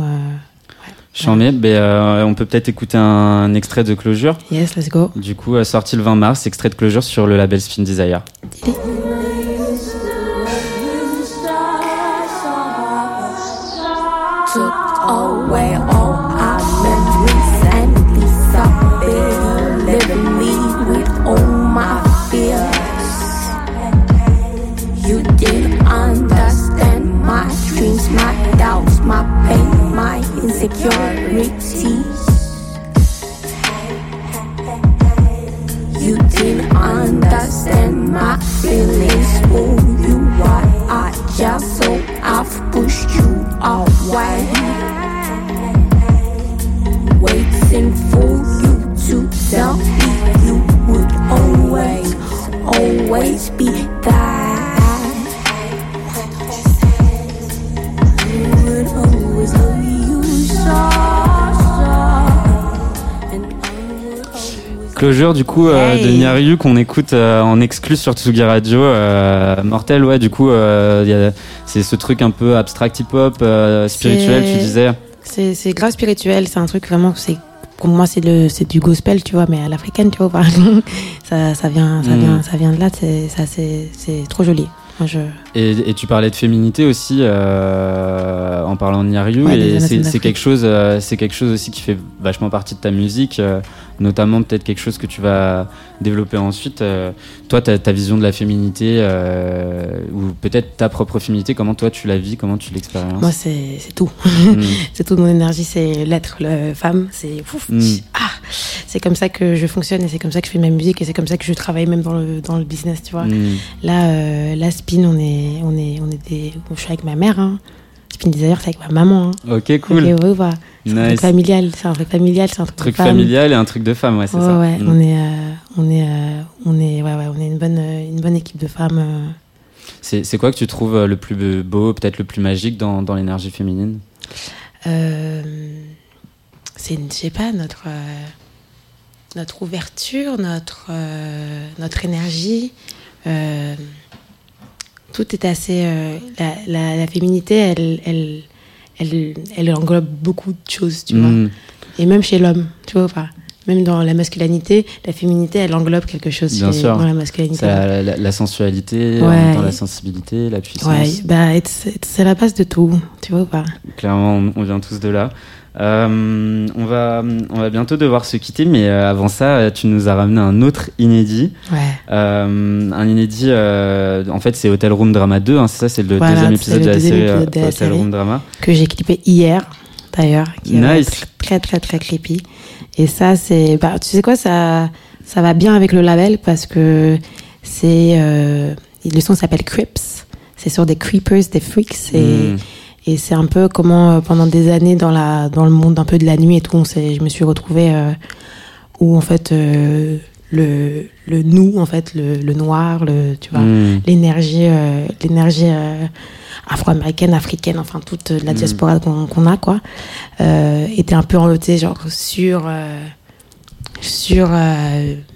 Ai, ben, euh, on peut peut-être écouter un extrait de Closure. yes, let's go. Du coup, euh, sorti le 20 mars, extrait de Closure sur le label Spin Desire. took away all our memories and disappeared, leaving me with all my fears. You didn't understand my dreams, my doubts, my pain, my insecurities. You didn't understand my feelings for you. Why I just so I've pushed you away. Waiting for you to tell me you would always, always be there. Would always Closure, du coup, euh, Hey. de Nyariu qu'on écoute euh, en exclu sur Tsugi Radio. Euh, mortel, ouais, du coup, euh, c'est ce truc un peu abstract hip-hop, euh, spirituel, tu disais. C'est c'est grave spirituel, c'est un truc vraiment, c'est pour moi c'est le c'est du gospel, tu vois, mais à l'africaine, tu vois, ça, ça vient ça Mm. vient ça vient de là, c'est ça c'est c'est trop joli. Je... Et, et tu parlais de féminité aussi euh, en parlant de Nyariu Ouais, et c'est quelque chose euh, c'est quelque chose aussi qui fait vachement partie de ta musique euh, notamment peut-être quelque chose que tu vas développer ensuite euh, toi ta, vision de la féminité euh, ou peut-être ta propre féminité comment toi tu la vis comment tu l'expériences Moi, c'est tout. Mm. c'est toute mon énergie, c'est l'être, le femme. C'est. Mm. Ah, c'est comme ça que je fonctionne et c'est comme ça que je fais ma musique et c'est comme ça que je travaille même dans le, dans le business, tu vois. Mm. Là, euh, là, Spin, on est, on est, on est des, je suis avec ma mère. Hein. Spin Desire, c'est avec ma maman. Hein. ok cool Ok, ouais, voilà. C'est un truc familial, c'est un truc familial, c'est un truc, de truc femme. familial et un truc de femme ouais c'est Ouais, ça ouais, Mm. on est, euh, on est, euh, on est, ouais, ouais, on est une bonne, euh, une bonne équipe de femmes. euh. c'est quoi que tu trouves le plus beau peut-être le plus magique dans, dans l'énergie féminine? C'est, je sais pas, notre, notre ouverture, notre, notre énergie. tout est assez. la, la, la féminité, elle, elle, elle, elle englobe beaucoup de choses, tu vois. Mm. Et même chez l'homme, tu vois pas Même dans la masculinité, la féminité, elle englobe quelque chose Bien chez- sûr. dans la masculinité. La, la- la sensualité, Ouais. temps la sensibilité, la puissance. Ouais, bah, c'est la base de tout, tu vois pas Clairement, on, on vient tous de là. Euh, on, va, on va bientôt devoir se quitter, mais euh, avant ça, euh, tu nous as ramené un autre inédit. Ouais. Euh, un inédit, euh, en fait, c'est Hotel Room Drama 2, hein, c'est ça, c'est le Voilà, deuxième épisode le de la série épisode de la Hotel série. Room Drama. que j'ai clippé hier, d'ailleurs, qui est Nice. très très très creepy. Et ça, c'est, bah, tu sais quoi, ça, ça va bien avec le label parce que c'est, le son s'appelle Crips. C'est sur des creepers, des freaks, et, Mm. Et c'est un peu comment euh, pendant des années dans la dans le monde un peu de la nuit et tout, on je me suis retrouvée euh, où en fait euh, le le nous, en fait le, le noir, le tu vois Mm. l'énergie euh, l'énergie euh, afro-américaine africaine enfin toute la Mm. diaspora qu'on a quoi euh, était un peu enlotée genre sur sur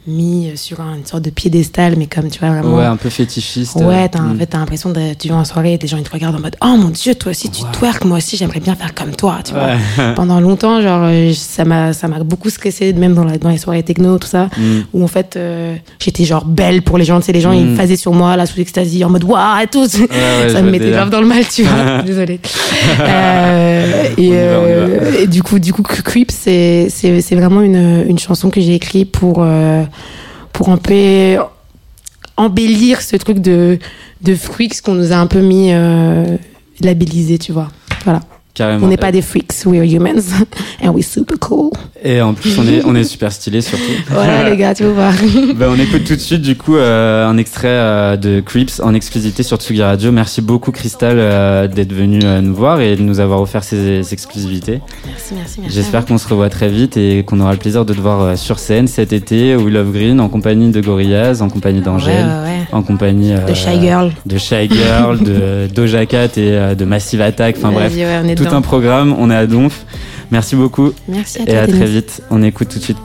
mis sur un- une sorte de piédestal mais comme tu vois vraiment Ouais, un peu fétichiste. Ouais, t'as, en Mm. fait, t'as l'impression de, tu vas en soirée et des gens ils te regardent en mode Oh mon dieu, toi aussi tu twerk, moi aussi j'aimerais bien faire comme toi, tu vois. Pendant longtemps, genre, euh, ça m'a, ça m'a beaucoup stressé, même dans, la- dans les soirées techno, tout ça, Mm. où en fait, euh, j'étais genre belle pour les gens, tu sais, les gens ils Mm. faisaient sur moi, là, sous l'extasie, en mode Waouh, et tout. ouais, ça me mettait grave dans le mal, tu vois. Désolée. Euh, et, euh, et du coup, du coup, Creep, c'est, c'est, c'est vraiment une, une chanson que j'ai écrite pour, euh, pour un peu embellir ce truc de, de freaks qu'on nous a un peu mis euh, labellisé, tu vois. Voilà. Carrément. On n'est pas des freaks, we are humans and we super cool. Et en plus, on est, on est super stylé surtout. Voilà les gars, tu vas voir. Ben, on écoute tout de suite du coup euh, un extrait euh, de Creeps en exclusivité sur Tsugi Radio. Merci beaucoup Crystal euh, d'être venue nous voir et de nous avoir offert ces, ces exclusivités. Merci, merci, merci. J'espère qu'on se revoit très vite et qu'on aura le plaisir de te voir sur scène cet été au Love Green en compagnie de Gorillaz, en compagnie d'Angèle, ouais, ouais. en compagnie De Shy Girl. de Shy Girl, de Doja Cat et de Massive Attack. Enfin bref, Vas-y, ouais, on est tout dedans. un programme. On est à Donf. Merci beaucoup Merci à et toi, à très Denis. vite. On écoute tout de suite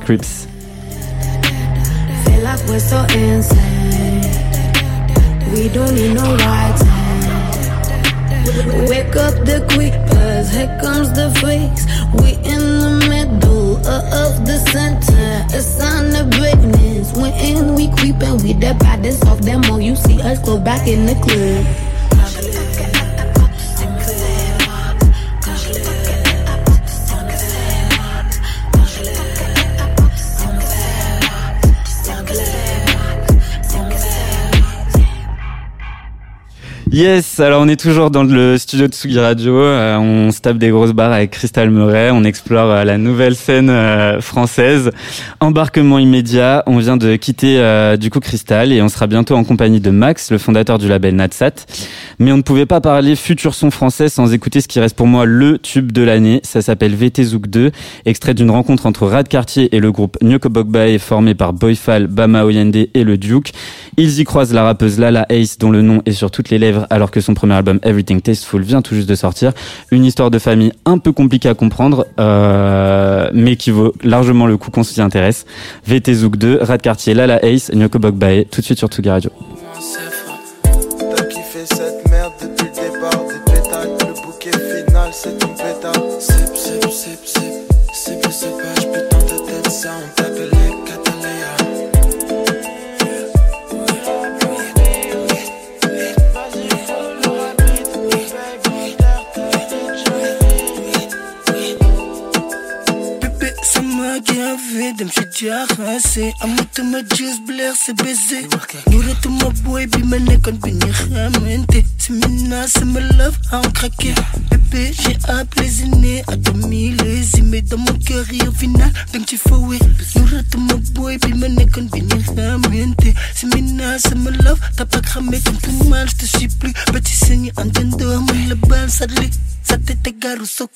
insane. We don't need no right time. Wake up the creepers, here comes the freaks. We in the middle of the center. It's on the business. When we creeping, we the baddest of them all. You see us go back in the club. Yes, alors on est toujours dans le studio de Tsugi Radio. euh, on se tape des grosses barres avec Crystal Murray. On explore euh, la nouvelle scène euh, française. Embarquement immédiat. On vient de quitter euh, du coup Crystal et on sera bientôt en compagnie de Max, le fondateur du label Natsat. Mais on ne pouvait pas parler futur son français sans écouter ce qui reste pour moi le tube de l'année. Ça s'appelle VT Zouk 2, extrait d'une rencontre entre Rad Cartier et le groupe Nyoko Bogbae formé par Boyfal, Bama Oyende et le Duke. Ils y croisent la rappeuse Lala Ace dont le nom est sur toutes les lèvres alors que son premier album Everything Tasteful vient tout juste de sortir. Une histoire de famille un peu compliquée à comprendre, euh, mais qui vaut largement le coup qu'on s'y intéresse. VT Zouk 2, Rad Cartier, Lala Ace, Nyoko Bogbae, tout de suite sur Tsugi Radio. Nagia vê, dem shit já rase Amuta ma just blair se baiser Nura tu ma boy, bi ma nekon bini ramente Se mina, se me love, en craquer Bébé, j'ai appelé Ziné À demi les aimés dans mon cœur et au final Donc tu faut ouais Nura tu ma boy, bi ma nekon bini ramente Se mina, se me love, t'as pas cramé comme tout mal Je te suis plus, petit saigne en tendo Mon le bal, ça l'est ça tête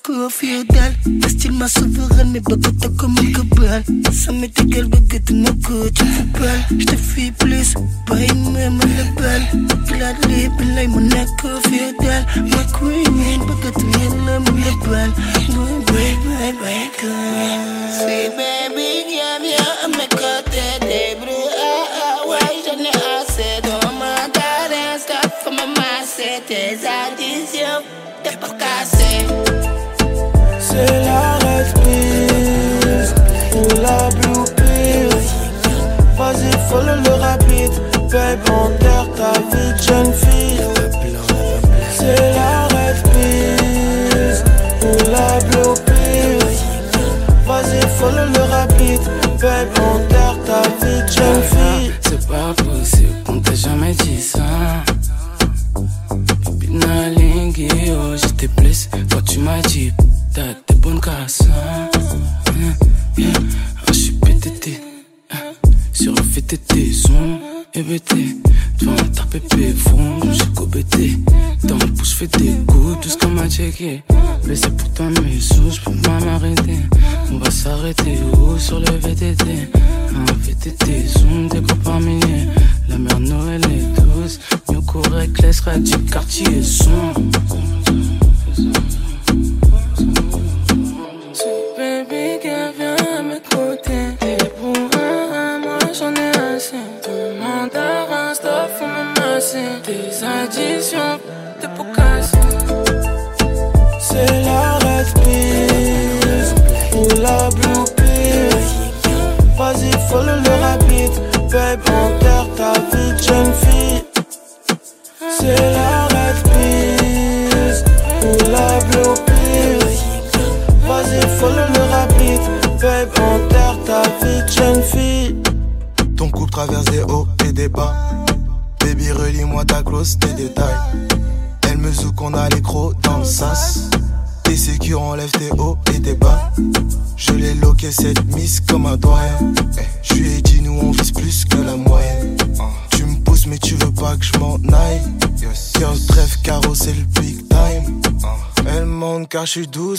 au féodal. Le style ma souveraine mais bagota comme un cabal Ça m'est égal baguette ma go tu me balle Je te fais plus pas même le bal Glad lip like Monaco féodal Ma queen baguette yalla mon le bal Bye bye bye bye Ta vie de jeune fille.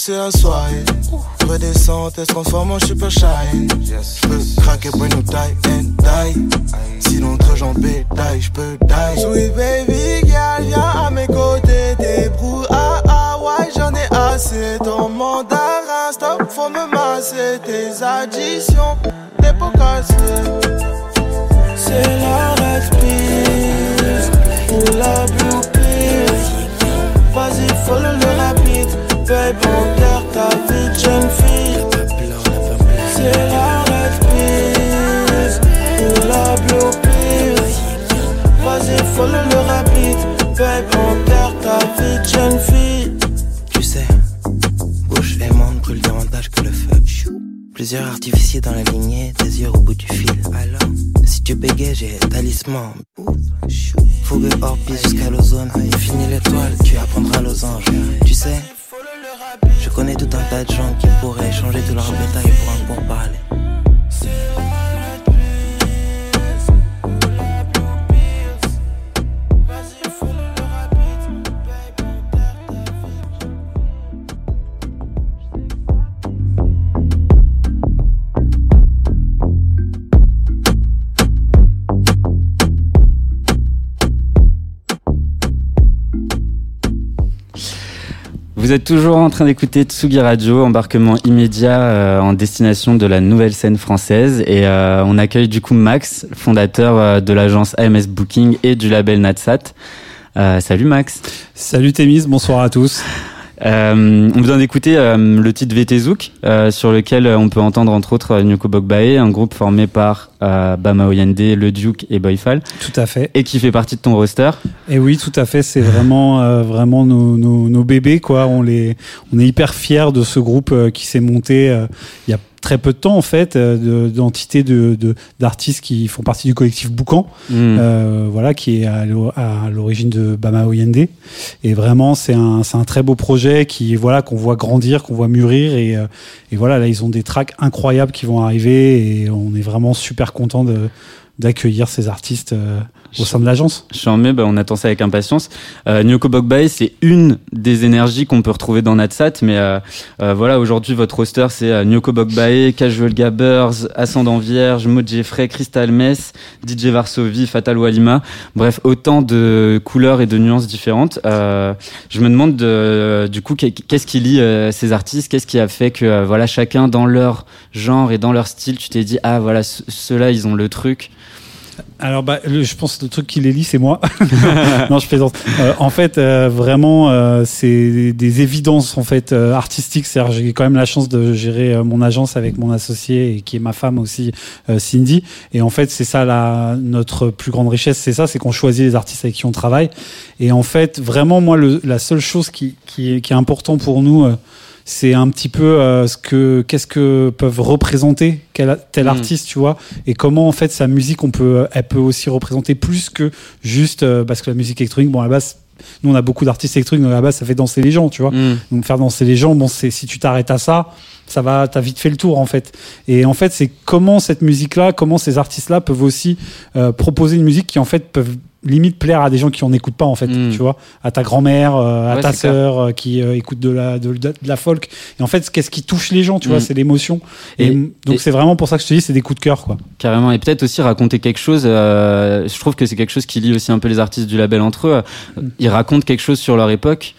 Suis douce jusqu'à l'ozone. Fini l'étoile, tu apprendras losange. Tu sais, je connais tout un tas de gens qui pourraient changer tout leur bétail pour un pourparler. Vous êtes toujours en train d'écouter Tsugi Radio, embarquement immédiat euh, en destination de la nouvelle scène française. Et euh, on accueille du coup Max, fondateur euh, de l'agence AMS Booking et du label Natsat. Euh, salut Max. Salut Témis, bonsoir à tous. Euh, on vient d'écouter euh, le titre VT Zouk, euh, sur lequel on peut entendre entre autres euh, Nyoko Bokbae, un groupe formé par euh, Bama Oyende, Le Duke et Boyfal. Tout à fait. Et qui fait partie de ton roster. Et oui, tout à fait. C'est vraiment, euh, vraiment nos, nos, nos, bébés, quoi. On les, on est hyper fiers de ce groupe euh, qui s'est monté euh, il y a très peu de temps en fait euh, de- d'entités de d'artistes qui font partie du collectif Boucan, Mm. euh, voilà, qui est à l'o- à l'origine de Bama Oyende. Et vraiment, c'est un, c'est un très beau projet qui, voilà, qu'on voit grandir, qu'on voit mûrir. Et, euh, et voilà, là, ils ont des tracks incroyables qui vont arriver. Et on est vraiment super content d'accueillir ces artistes euh, au sein de l'agence? Mai, bah, on attend ça avec impatience. Euh, Nyoko Bokbae, c'est une des énergies qu'on peut retrouver dans Natsat, mais euh, euh, voilà, aujourd'hui votre roster c'est euh, Nyoko Bokbae, Casual Gabbers, Ascendant Vierge, Maud Jeffrey, Crystal Mess, DJ Varsovi, Fatal Walima. Bref, autant de couleurs et de nuances différentes. Euh, je me demande de- du coup qu'est- qu'est-ce qui lie euh, ces artistes, qu'est-ce qui a fait que euh, voilà chacun dans leur genre et dans leur style, tu t'es dit ah voilà ce- ceux-là ils ont le truc. Alors, bah, je pense que le truc qui les lit, c'est moi. non, je plaisante. Euh, en fait, euh, vraiment, euh, c'est des évidences en fait euh, artistiques. C'est-à-dire, j'ai quand même la chance de gérer euh, mon agence avec mon associé et qui est ma femme aussi, euh, Cindy. Et en fait, c'est ça la notre plus grande richesse, c'est ça, c'est qu'on choisit les artistes avec qui on travaille. Et en fait, vraiment, moi, le, la seule chose qui, qui, est, qui est important pour nous. Euh, c'est un petit peu euh, ce que qu'est-ce que peuvent représenter quel, tel Mm. artiste tu vois? Et comment en fait sa musique on peut elle peut aussi représenter plus que juste euh, parce que la musique électronique bon à la base nous on a beaucoup d'artistes électroniques donc à la base ça fait danser les gens tu vois? Mm. donc faire danser les gens bon c'est si tu t'arrêtes à ça ça va t'as vite fait le tour en fait et en fait c'est comment cette musique là comment ces artistes là peuvent aussi euh, proposer une musique qui en fait peuvent limite plaire à des gens qui en écoutent pas en fait Mm. tu vois à ta grand-mère euh, à ta sœur euh, qui euh, écoute de la de, de la folk et en fait qu'est-ce qui touche les gens tu vois Mm. c'est l'émotion et, Et- donc c'est vraiment pour ça que je te dis c'est des coups de cœur quoi Carrément, et peut-être aussi raconter quelque chose. euh, je trouve que c'est quelque chose qui lie aussi un peu les artistes du label entre eux. Ils racontent quelque chose sur leur époque.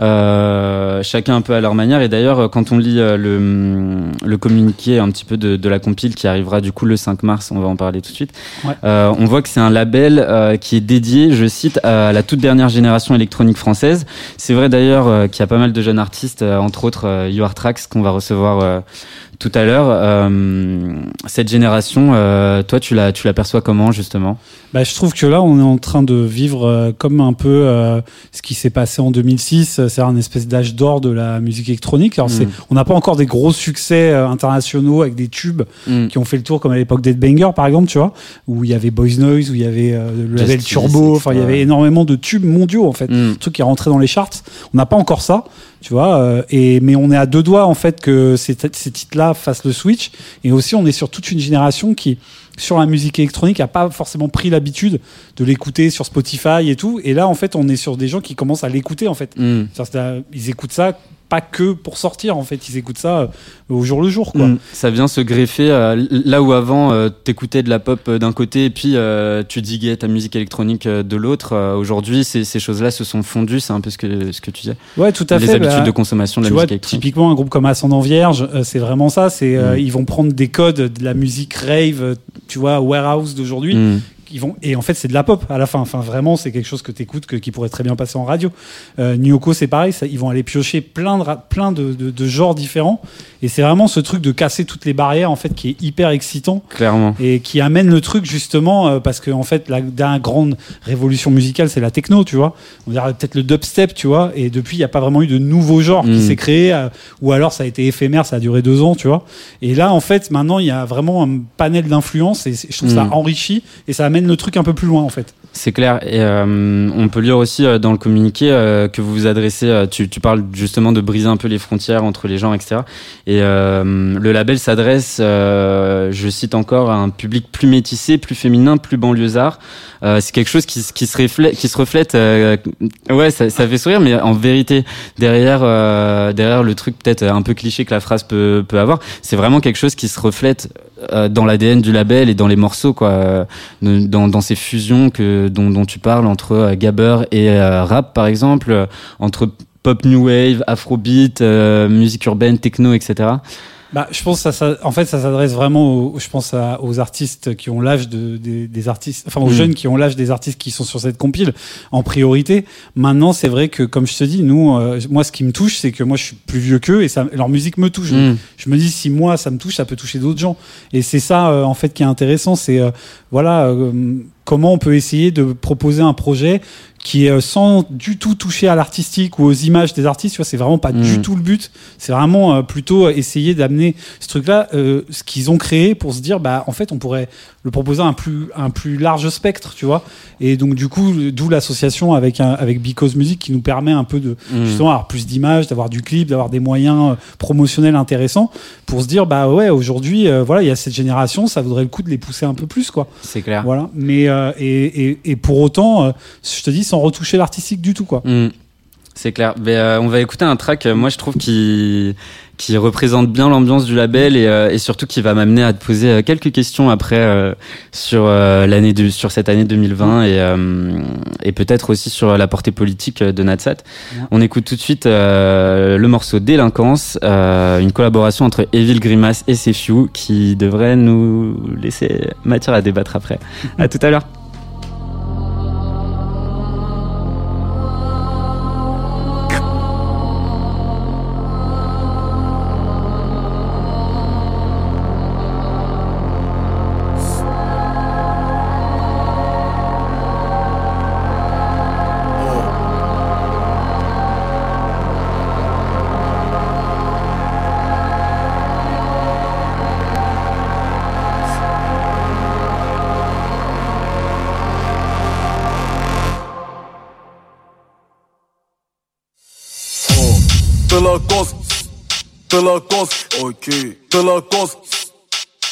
Euh, chacun un peu à leur manière et d'ailleurs quand on lit euh, le, le communiqué un petit peu de, de la compile qui arrivera du coup le 5 mars on va en parler tout de suite Ouais. euh, on voit que c'est un label euh, qui est dédié je cite à la toute dernière génération électronique française c'est vrai d'ailleurs euh, qu'il y a pas mal de jeunes artistes euh, entre autres euh, You Are Tracks qu'on va recevoir euh, tout à l'heure euh, cette génération euh, toi tu la tu l'aperçois comment justement? Bah, je trouve que là, on est en train de vivre euh, comme un peu ce qui s'est passé en 2006, euh, c'est un espèce d'âge d'or de la musique électronique. Alors, Mm. on n'a pas encore des gros succès internationaux avec des tubes Mm. qui ont fait le tour, comme à l'époque d'Headbanger, par exemple, tu vois, où il y avait Boys Noise, où il y avait le Turbo, enfin, il y avait énormément de tubes mondiaux, en fait. Mm. truc qui est rentré dans les charts. On n'a pas encore ça, tu vois. euh, et mais on est à deux doigts en fait que ces, ces titres-là fassent le switch. Et aussi, on est sur toute une génération qui sur la musique électronique a pas forcément pris l'habitude de l'écouter sur Spotify et tout. Et là, en fait, on est sur des gens qui commencent à l'écouter en fait. Mm. Ils écoutent ça pas que pour sortir en fait. Ils écoutent ça euh, au jour le jour quoi. Mm. Ça vient se greffer euh, là où avant euh, t'écoutais de la pop euh, d'un côté et puis euh, tu diguais ta musique électronique de l'autre. Aujourd'hui, ces, ces choses-là se sont fondues. C'est un peu ce que ce que tu disais. Ouais, tout à Les fait. habitudes bah, de consommation de tu la vois, musique électronique. typiquement un groupe comme Ascendant Vierge, c'est vraiment ça. C'est Mm. ils vont prendre des codes de la musique rave, tu vois, warehouse d'aujourd'hui. Mm. Ils vont et en fait c'est de la pop à la fin. Enfin vraiment c'est quelque chose que t'écoutes que qui pourrait très bien passer en radio. Euh, Nyoko c'est pareil, ça, ils vont aller piocher plein de plein de, de, de genres différents et c'est vraiment ce truc de casser toutes les barrières en fait qui est hyper excitant Clairement. et qui amène le truc justement euh, parce que en fait la dernière grande révolution musicale c'est la techno tu vois on dirait peut-être le dubstep tu vois et depuis il n'y a pas vraiment eu de nouveau genre qui Mm. s'est créé euh, ou alors ça a été éphémère ça a duré deux ans tu vois et là en fait maintenant il y a vraiment un panel d'influences et je trouve ça Mm. enrichit et ça amène le truc un peu plus loin en fait C'est clair. Et euh, on peut lire aussi euh, dans le communiqué euh, que vous vous adressez. euh, tu, tu parles justement de briser un peu les frontières entre les gens, etc. Et euh, le label s'adresse, euh, je cite encore, à un public plus métissé, plus féminin, plus banlieusard. C'est quelque chose qui, qui se reflète, qui se reflète. ouais, ça, ça fait sourire, mais en vérité, derrière, derrière le truc peut-être un peu cliché que la phrase peut, peut avoir, c'est vraiment quelque chose qui se reflète dans l'ADN du label et dans les morceaux, quoi, euh, dans, dans ces fusions que dont, dont tu parles entre euh, gabber et euh, rap, par exemple, euh, entre pop new wave, afrobeat, euh, musique urbaine, techno, etc. Bah, je pense que ça, ça- en fait, ça s'adresse vraiment, aux, je pense, à- aux artistes qui ont l'âge de, des, des artistes, enfin, aux Mm. jeunes qui ont l'âge des artistes qui sont sur cette compile en priorité. Maintenant, c'est vrai que, comme je te dis, nous, euh, moi, ce qui me touche, c'est que moi, je suis plus vieux qu'eux et ça, leur musique me touche. Mm. Je me dis, si moi, ça me touche, ça peut toucher d'autres gens. Et c'est ça, euh, en fait, qui est intéressant, c'est, euh, voilà, euh, comment on peut essayer de proposer un projet qui est euh, sans du tout toucher à l'artistique ou aux images des artistes. Tu vois, c'est vraiment pas du Mm. tout le but. C'est vraiment euh, plutôt essayer d'amener ce truc-là, euh, ce qu'ils ont créé pour se dire, bah, en fait, on pourrait le proposer un plus, un plus large spectre, tu vois. Et donc, du coup, d'où l'association avec, un, avec Because Music qui nous permet un peu de, Mm. justement, avoir plus d'images, d'avoir du clip, d'avoir des moyens euh, promotionnels intéressants pour se dire, bah ouais, aujourd'hui, euh, voilà, il y a cette génération, ça vaudrait le coup de les pousser un peu plus, quoi. C'est clair. Voilà. Mais, euh, et, et, et pour autant, euh, je te dis, sans retoucher l'artistique du tout, quoi. Mm. C'est clair. Mais, euh, on va écouter un track, euh, moi je trouve, qui, qui représente bien l'ambiance du label et, euh, et surtout qui va m'amener à te poser euh, quelques questions après euh, sur euh, l'année de, sur cette année 2020 et, euh, et peut-être aussi sur la portée politique de Natsat. On écoute tout de suite euh, le morceau Délinquance, euh, une collaboration entre Evil Grimace et Sefiu qui devrait nous laisser matière à débattre après. à tout à l'heure. Ok. Délinquance,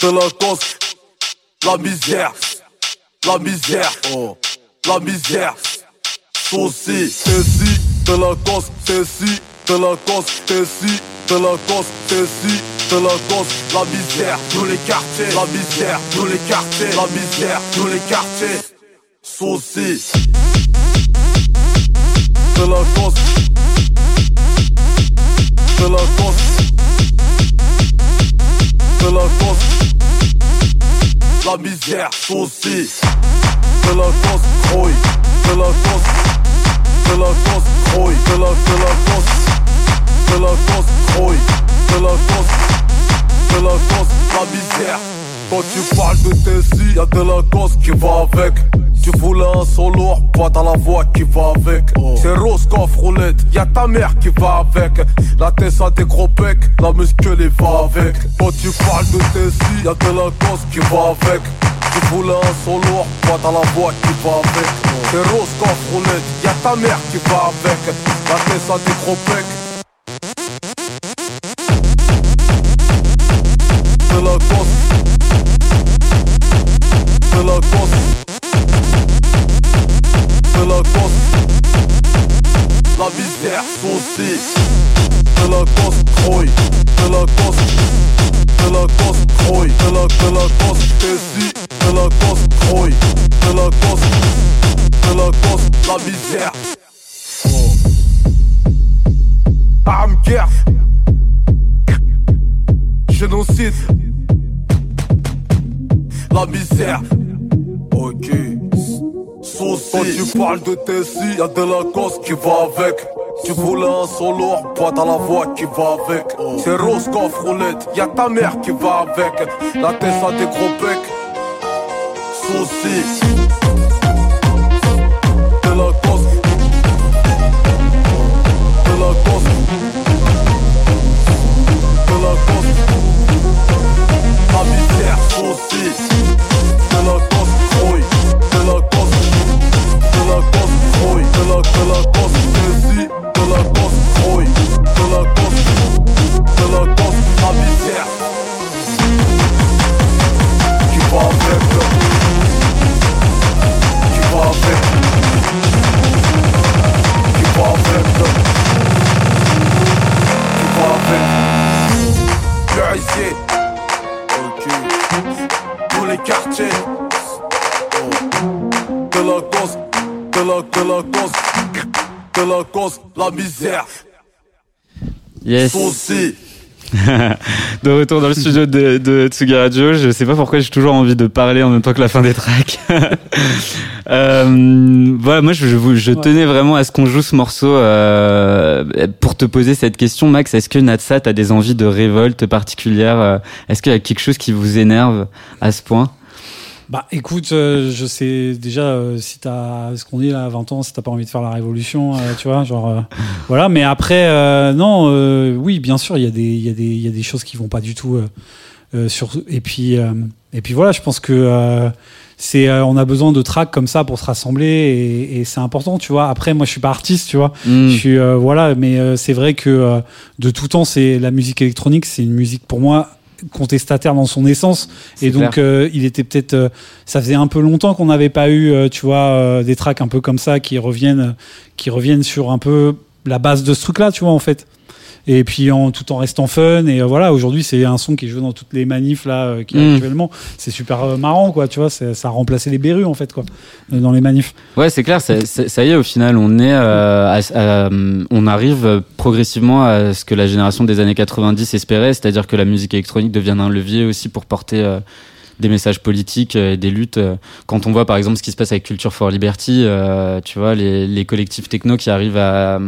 délinquance, la misère, la misère, oh, la misère. Souci, ceci, délinquance, ceci, délinquance, ceci, délinquance, ceci, délinquance, la misère, tous les quartiers, la misère, tous les quartiers, la misère, tous les quartiers. Souci, délinquance, délinquance, délinquance, la misère, souci, délinquance, grouille, délinquance, délinquance, grouille, déla- délinquance, délinquance, grouille, délinquance, délinquance, la misère. Quand tu parles de tes y'a délinquance qui va avec. Tu voulais un son lourd, pas dans la voix qui va avec. C'est rose, coffre, roulette, y'a ta mère qui va avec. La tête a des gros becs, la muscle y va avec. Quand tu parles de tes y'a délinquance qui va avec. Tu voulais un son lourd, pas dans la voix qui va avec. C'est rose, coffre, roulette, y'a ta mère qui va avec. La tête a des gros becs. Délinquance Délinquance La misère souci Délinquance grouille Délinquance Délinquance grouille Déla- Délinquance Tessie Délinquance grouille Délinquance Délinquance La misère Arme Génocide. La misère Souci Quand tu parles de tes si y'a délinquance qui va avec. Tu voulais un lourd, pas dans la voix qui va avec. C'est rose, coffre, roulette, y'a ta mère qui va avec. La tête a des gros becs Délinquance Délinquance La misère Yes. De retour dans le studio de, de Tsugi Radio. Je sais pas pourquoi j'ai toujours envie de parler en même temps que la fin des tracks. Euh, voilà, moi je, je, vous- je tenais vraiment à ce qu'on joue ce morceau euh, pour te poser cette question, Max. Est-ce que Natsat a des envies de révolte particulières? Euh, Est-ce qu'il y a quelque chose qui vous énerve à ce point? Bah écoute, euh, je sais déjà euh, si t'as ce qu'on dit là à 20 ans, si t'as pas envie de faire la révolution, euh, tu vois, genre euh, voilà. Mais après, euh, non, euh, oui, bien sûr, il y a des, il y a des, il y a des choses qui vont pas du tout. euh, euh, sur et puis euh, et puis voilà, je pense que euh, c'est, euh, on a besoin de tracks comme ça pour se rassembler et, et c'est important, tu vois. Après, moi, je suis pas artiste, tu vois. Mm. Je suis euh, voilà, mais euh, c'est vrai que euh, de tout temps, c'est la musique électronique, c'est une musique pour moi contestataire dans son essence. Et donc euh, il était peut-être euh, ça faisait un peu longtemps qu'on n'avait pas eu euh, tu vois euh, des tracks un peu comme ça qui reviennent qui reviennent sur un peu la base de ce truc là tu vois en fait et puis en tout en restant fun et euh, voilà aujourd'hui c'est un son qui est joué dans toutes les manifs là euh, qui Mm. actuellement c'est super euh, marrant quoi tu vois ça a remplacé les berrues en fait quoi dans les manifs Ouais, c'est clair. ça y est, au final, on est, euh, à- à- on arrive progressivement à ce que la génération des années 90 espérait, c'est-à-dire que la musique électronique devienne un levier aussi pour porter euh, des messages politiques, et des luttes. Quand on voit, par exemple, ce qui se passe avec Culture for Liberty, euh, tu vois, les, les collectifs techno qui arrivent à,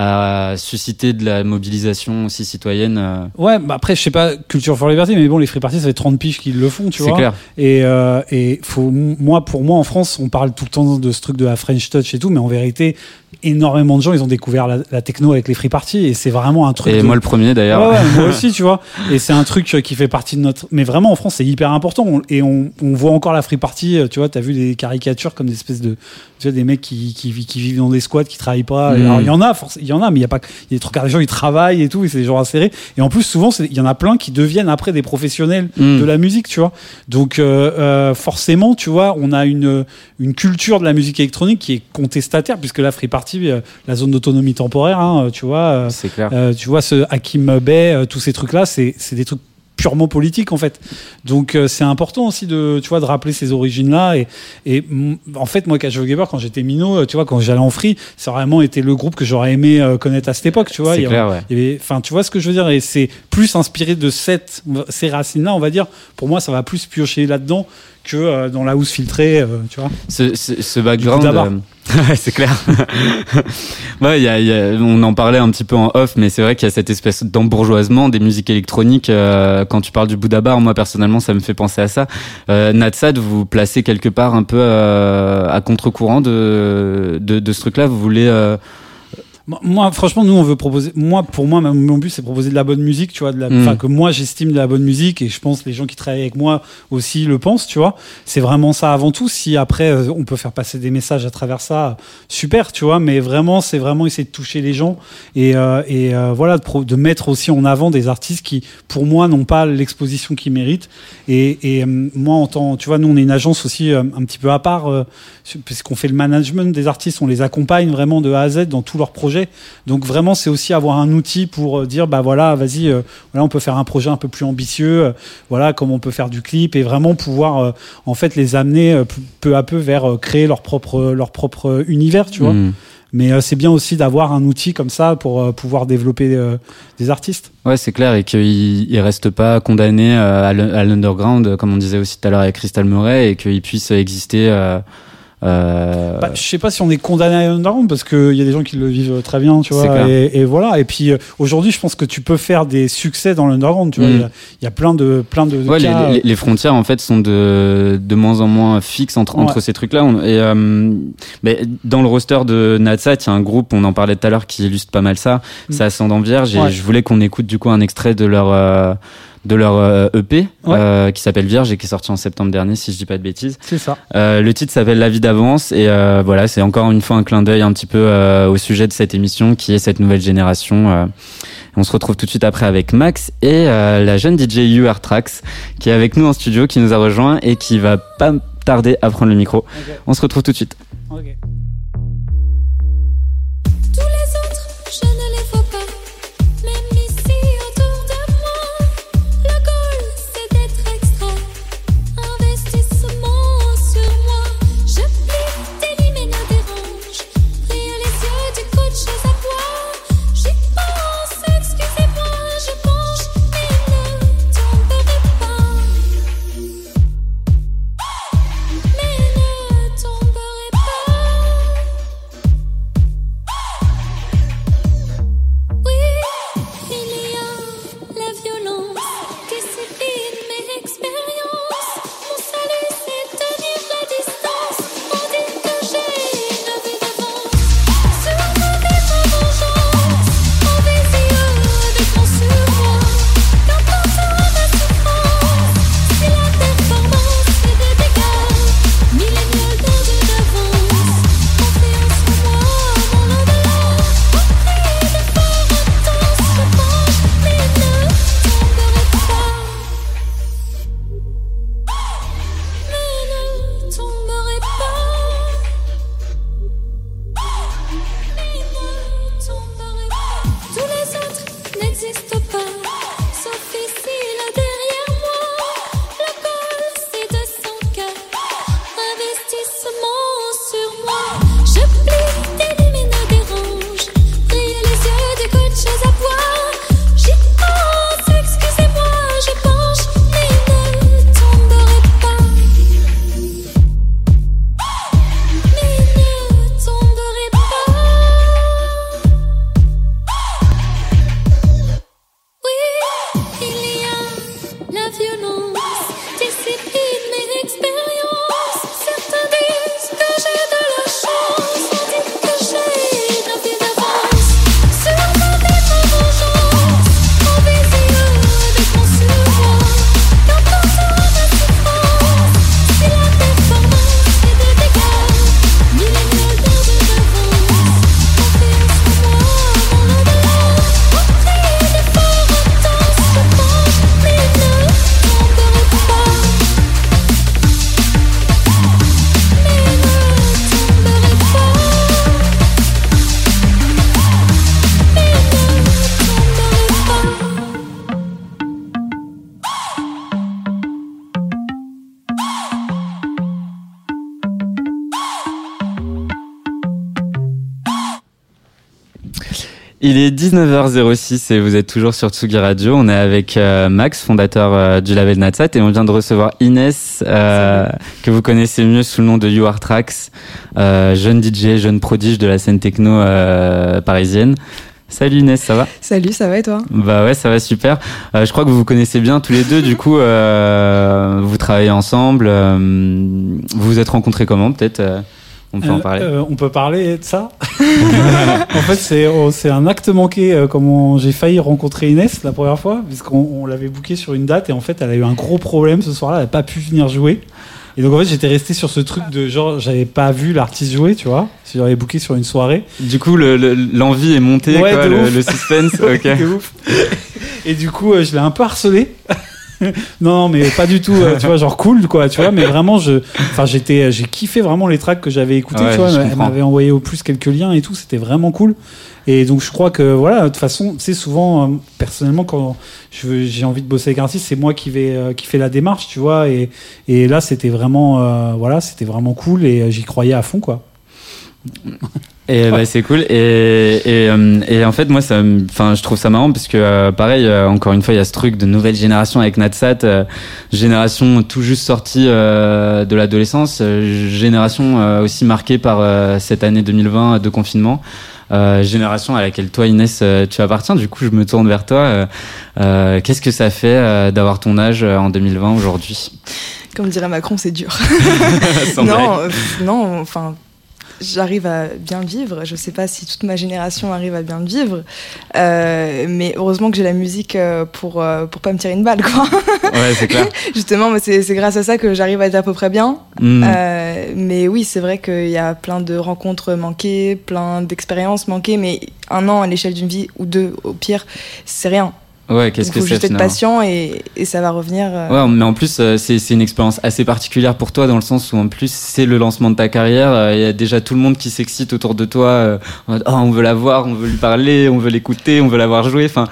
à susciter de la mobilisation aussi citoyenne. euh. Ouais, bah après, je sais pas, Culture for Liberty, mais bon, les free parties, ça fait 30 piges qu'ils le font, tu C'est vois. clair. Et, euh, et faut, moi, pour moi, en France, on parle tout le temps de ce truc de la French Touch et tout, mais en vérité, énormément de gens, ils ont découvert la, la techno avec les free parties, et c'est vraiment un truc. Et de- moi, le premier, d'ailleurs. Ouais, ouais, moi aussi, tu vois. Et c'est un truc euh, qui fait partie de notre. Mais vraiment, en France, c'est hyper important. Et on, on voit encore la free party. Tu vois, t'as vu des caricatures comme des espèces de. Tu vois, des mecs qui, qui, vi- qui vivent dans des squats, qui travaillent pas. Alors, il y en a, forcément, y en a, mais il y a pas. Il y a des trucs, des gens, ils travaillent et tout, et c'est des gens insérés. Et en plus, souvent, il y en a plein qui deviennent après des professionnels Mhm. de la musique, tu vois. Donc, euh, euh, forcément, tu vois, on a une, une culture de la musique électronique qui est contestataire, puisque la free party, euh, la zone d'autonomie temporaire, hein, tu vois. C'est clair. tu vois, ce Hakim Bey, tous ces trucs-là, c'est des trucs purement politiques en fait. Donc euh, c'est important aussi de tu vois de rappeler ces origines là et et en fait moi Casual Gamer quand j'étais minot euh, tu vois quand j'allais en free ça a vraiment été le groupe que j'aurais aimé euh, connaître à cette époque tu vois C'est Il ouais. enfin tu vois ce que je veux dire et c'est plus inspiré de cette ces racines là on va dire pour moi ça va plus piocher là-dedans que euh, dans la housse filtrée euh, tu vois ce, ce, ce background. Euh, ouais, c'est clair. ouais, y a, y a- on en parlait un petit peu en off, mais c'est vrai qu'il y a cette espèce d'embourgeoisement des musiques électroniques. euh, quand tu parles du Bouddha Bar, moi personnellement, ça me fait penser à ça. Euh, Natsad, vous vous placez quelque part un peu euh, à contre-courant de, de, de ce truc-là. Vous voulez. Moi- franchement, nous, on veut proposer. Moi, pour moi, mon but, c'est proposer de la bonne musique, tu vois, de la, Mm. enfin que moi j'estime de la bonne musique, et je pense que les gens qui travaillent avec moi aussi le pensent, tu vois. C'est vraiment ça avant tout. Si après, euh, on peut faire passer des messages à travers ça, super, tu vois. Mais vraiment, c'est vraiment essayer de toucher les gens et, euh, et euh, voilà, de, pro- de mettre aussi en avant des artistes qui, pour moi, n'ont pas l'exposition qu'ils méritent. Et, et euh, moi, en tant, tu vois, nous, on est une agence aussi euh, un petit peu à part, euh, puisqu'on fait le management des artistes, on les accompagne vraiment de A à Z dans tous leurs projets. Donc vraiment, c'est aussi avoir un outil pour euh, dire, bah voilà, vas-y, euh, voilà, on peut faire un projet un peu plus ambitieux, euh, voilà, comme on peut faire du clip et vraiment pouvoir, euh, en fait, les amener peu- à peu vers créer leur propre, leur propre univers, tu vois. Mm. Mais c'est bien aussi d'avoir un outil comme ça pour pouvoir développer des artistes. Ouais, c'est clair, et qu'il il reste pas condamné euh, à l'un- à l'underground, comme on disait aussi tout à l'heure avec Crystal Murray, et qu'il puisse exister. Euh, Bah, je sais pas si on est condamné à underground parce qu'il y a des gens qui le vivent très bien, tu vois. Et, et voilà. Et puis euh, aujourd'hui, je pense que tu peux faire des succès dans l'underground, tu vois. Mm. Il y a- il y, a plein de plein de, de Ouais, les, cas. les- les frontières en fait sont de, de moins en moins fixes entre, Ouais. entre ces trucs-là. Et euh, mais dans le roster de Natsat, il y a un groupe, on en parlait tout à l'heure, qui illustre pas mal ça. Mm. C'est Ascendant Vierge. Et Ouais. je voulais qu'on écoute du coup un extrait de leur euh, de leur euh, EP euh, qui s'appelle Vierge et qui est sorti en septembre dernier, si je dis pas de bêtises. C'est ça. Euh, le titre s'appelle La vie d'avance et euh, voilà, c'est encore une fois un clin d'œil un petit peu euh, au sujet de cette émission qui est cette nouvelle génération. euh. on se retrouve tout de suite après avec Max et euh, la jeune DJ UR Trax qui est avec nous en studio, qui nous a rejoint et qui va pas tarder à prendre le micro. On se retrouve tout de suite. Tous Il est 19h06 et vous êtes toujours sur Tsugi Radio. On est avec euh, Max, fondateur euh, du label Natsat, et on vient de recevoir Inès, euh, que vous connaissez mieux sous le nom de You Are Tracks, euh, jeune DJ, jeune prodige de la scène techno euh, parisienne. Salut Inès, ça va? Salut, ça va et toi? Bah ouais, ça va super. Euh, je crois que vous vous connaissez bien tous les deux. Du coup, euh, vous travaillez ensemble. euh, vous vous êtes rencontrés comment Peut-être? euh, on peut en parler. euh, on peut parler de ça? En fait, c'est oh, c'est un acte manqué. euh, comment j'ai failli rencontrer Inès la première fois, puisqu'on on l'avait booké sur une date et en fait, elle a eu un gros problème ce soir-là. Elle n'a pas pu venir jouer. Et donc en fait, j'étais resté sur ce truc de genre, j'avais pas vu l'artiste jouer, tu vois. Si j'avais booké sur une soirée. Du coup, le- le- l'envie est montée, Ouais, quoi, le, le suspense. Ok. ouf. Et du coup, euh, je l'ai un peu harcelé. non, mais pas du tout, euh, tu vois, genre cool, quoi, tu vois, mais vraiment, je, enfin, j'étais, j'ai kiffé vraiment les tracks que j'avais écoutés, Ouais, tu vois, elle m'avait envoyé au plus quelques liens et tout, c'était vraiment cool. Et donc, je crois que, voilà, de toute façon, sais, souvent, euh, personnellement, quand je veux- j'ai envie de bosser avec un artiste, c'est moi qui vais, euh, qui fait la démarche, tu vois, et, et là, c'était vraiment, euh, voilà, c'était vraiment cool et j'y croyais à fond, quoi. Et bah, c'est cool. Et, et, euh, et en fait, moi, ça, enfin, je trouve ça marrant parce que, euh, pareil, euh, encore une fois, il y a ce truc de nouvelle génération avec Natsat, euh, génération tout juste sortie euh, de l'adolescence, euh, génération euh, aussi marquée par euh, cette année 2020 de confinement. Euh, génération à laquelle toi Inès euh, tu appartiens du coup je me tourne vers toi Euh, qu'est-ce que ça fait euh, d'avoir ton âge euh, en 2020 aujourd'hui? Comme dirait Macron, c'est dur. Non, non, enfin, j'arrive à bien le vivre. Je sais pas si toute ma génération arrive à bien le vivre, Euh, mais heureusement que j'ai la musique euh, pour euh, pour pas me tirer une balle, quoi. ouais c'est clair Justement, c'est grâce à ça que j'arrive à être à peu près bien. Mm. Euh, mais oui, c'est vrai qu'il y a plein de rencontres manquées, plein d'expériences manquées, mais un an à l'échelle d'une vie ou deux, au pire, c'est rien. Ouais qu'est-ce Il que faut c'est juste être patient et, et ça va revenir. euh, Ouais, mais en plus, euh, c'est c'est une expérience assez particulière pour toi dans le sens où en plus c'est le lancement de ta carrière. euh, Il y a déjà tout le monde qui s'excite autour de toi. Ah, on veut la voir, on veut lui parler, on veut l'écouter, on veut la voir jouer. Enfin,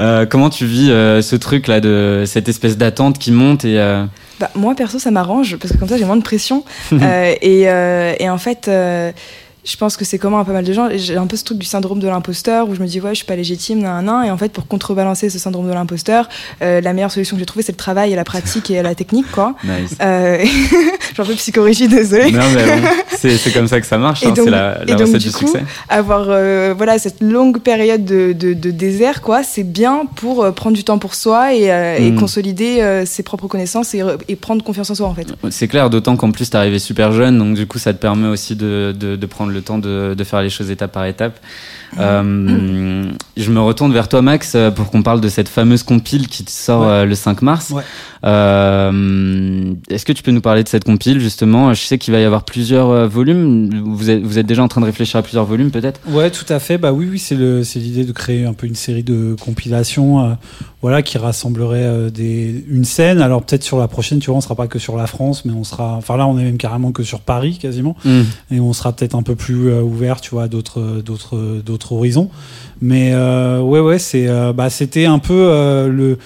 euh, comment tu vis euh, ce truc là de cette espèce d'attente qui monte et euh, Bah, moi, perso, ça m'arrange parce que comme ça, j'ai moins de pression. Euh, et, euh, et en fait, euh, je pense que c'est commun à pas mal de gens. J'ai un peu ce truc du syndrome de l'imposteur où je me dis, ouais, je suis pas légitime, nan, nan. Et en fait, pour contrebalancer ce syndrome de l'imposteur, euh, la meilleure solution que j'ai trouvée, c'est le travail et la pratique et la technique, quoi. Nice. Euh, je suis un peu psychorigide, désolée. non mais bon, c'est comme ça que ça marche. Hein, c'est la, et la donc, recette du du coup, succès. avoir euh, voilà cette longue période de, de, de désert quoi c'est bien pour euh, prendre du temps pour soi et, euh, et Mm. consolider ses propres connaissances et, re- et prendre confiance en soi en fait C'est clair, d'autant qu'en plus t'es arrivé super jeune, donc du coup ça te permet aussi de, de, de prendre le temps de, de faire les choses étape par étape. Euh, je me retourne vers toi Max euh, pour qu'on parle de cette fameuse compile qui sort Ouais. euh, le 5 mars. Ouais. Euh, Est-ce que tu peux nous parler de cette compile justement? Je sais qu'il va y avoir plusieurs volumes. Vous êtes, vous êtes déjà en train de réfléchir à plusieurs volumes peut-être? Ouais, tout à fait. Bah oui, oui, c'est l'idée de créer un peu une série de compilations, euh, voilà, qui rassemblerait des, une scène. Alors peut-être sur la prochaine, tu vois, on sera pas que sur la France, mais on sera, enfin là, on est même carrément que sur Paris quasiment, Mm. et on sera peut-être un peu plus ouvert, tu vois, à d'autres, d'autres, d'autres horizons. Mais euh, ouais, ouais, c'est, euh, bah c'était un peu euh, le.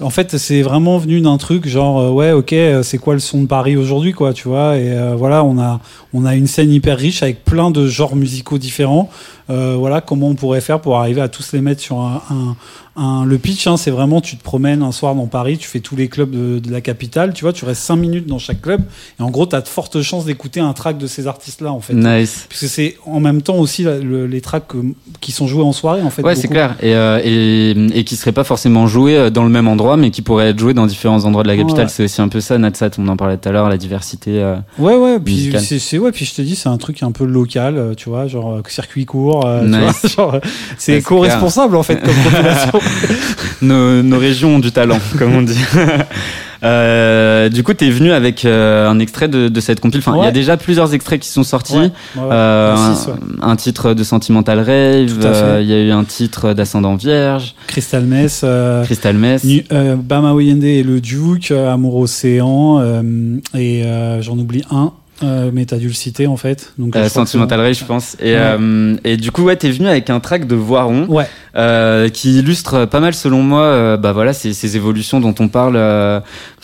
En fait, c'est vraiment venu d'un truc genre ouais, ok, c'est quoi le son de Paris aujourd'hui, quoi, tu vois? Et voilà, on a on a une scène hyper riche avec plein de genres musicaux différents. Voilà, comment on pourrait faire pour arriver à tous les mettre sur un, un- le pitch. Hein, c'est vraiment tu te promènes un soir dans Paris, tu fais tous les clubs de, de la capitale, tu vois, tu restes cinq minutes dans chaque club et en gros, tu as de fortes chances d'écouter un track de ces artistes-là, en fait. Nice. Parce que c'est en même temps aussi la- le- les tracks que- qui sont joués en soirée, en fait. Ouais, c'est clair. Et, euh, et, et qui serait pas forcément joué euh, dans le même endroit, mais qui pourrait être joué dans différents endroits de la capitale. C'est aussi un peu ça, Natsat, on en parlait tout à l'heure, la diversité. euh, Ouais, ouais, puis c'est, ouais, puis je te dis, c'est un truc un peu local, euh, tu vois, genre euh, circuit court, Nice. genre, c'est co-responsable en fait comme population. nos, nos régions ont du talent, comme on dit. Euh, du coup, t'es venu avec euh, un extrait de, de cette compile. Enfin, il y a déjà plusieurs extraits qui sont sortis. Ouais, ouais, ouais. Euh, Un titre de Sentimental Rave. Il y a eu un titre d'Ascendant Vierge. Crystal Mess, Crystal Mess. Bama Oyende et le Duke, Amour Océan, et j'en oublie un, euh, mais t'as dû le citer en fait. Donc, Euh, Sentimental Rave, je pense. Et, Ouais. euh, et du coup, ouais, t'es venu avec un track de Voiron. Ouais, euh, qui illustre pas mal selon moi euh, bah voilà ces, ces évolutions dont on parle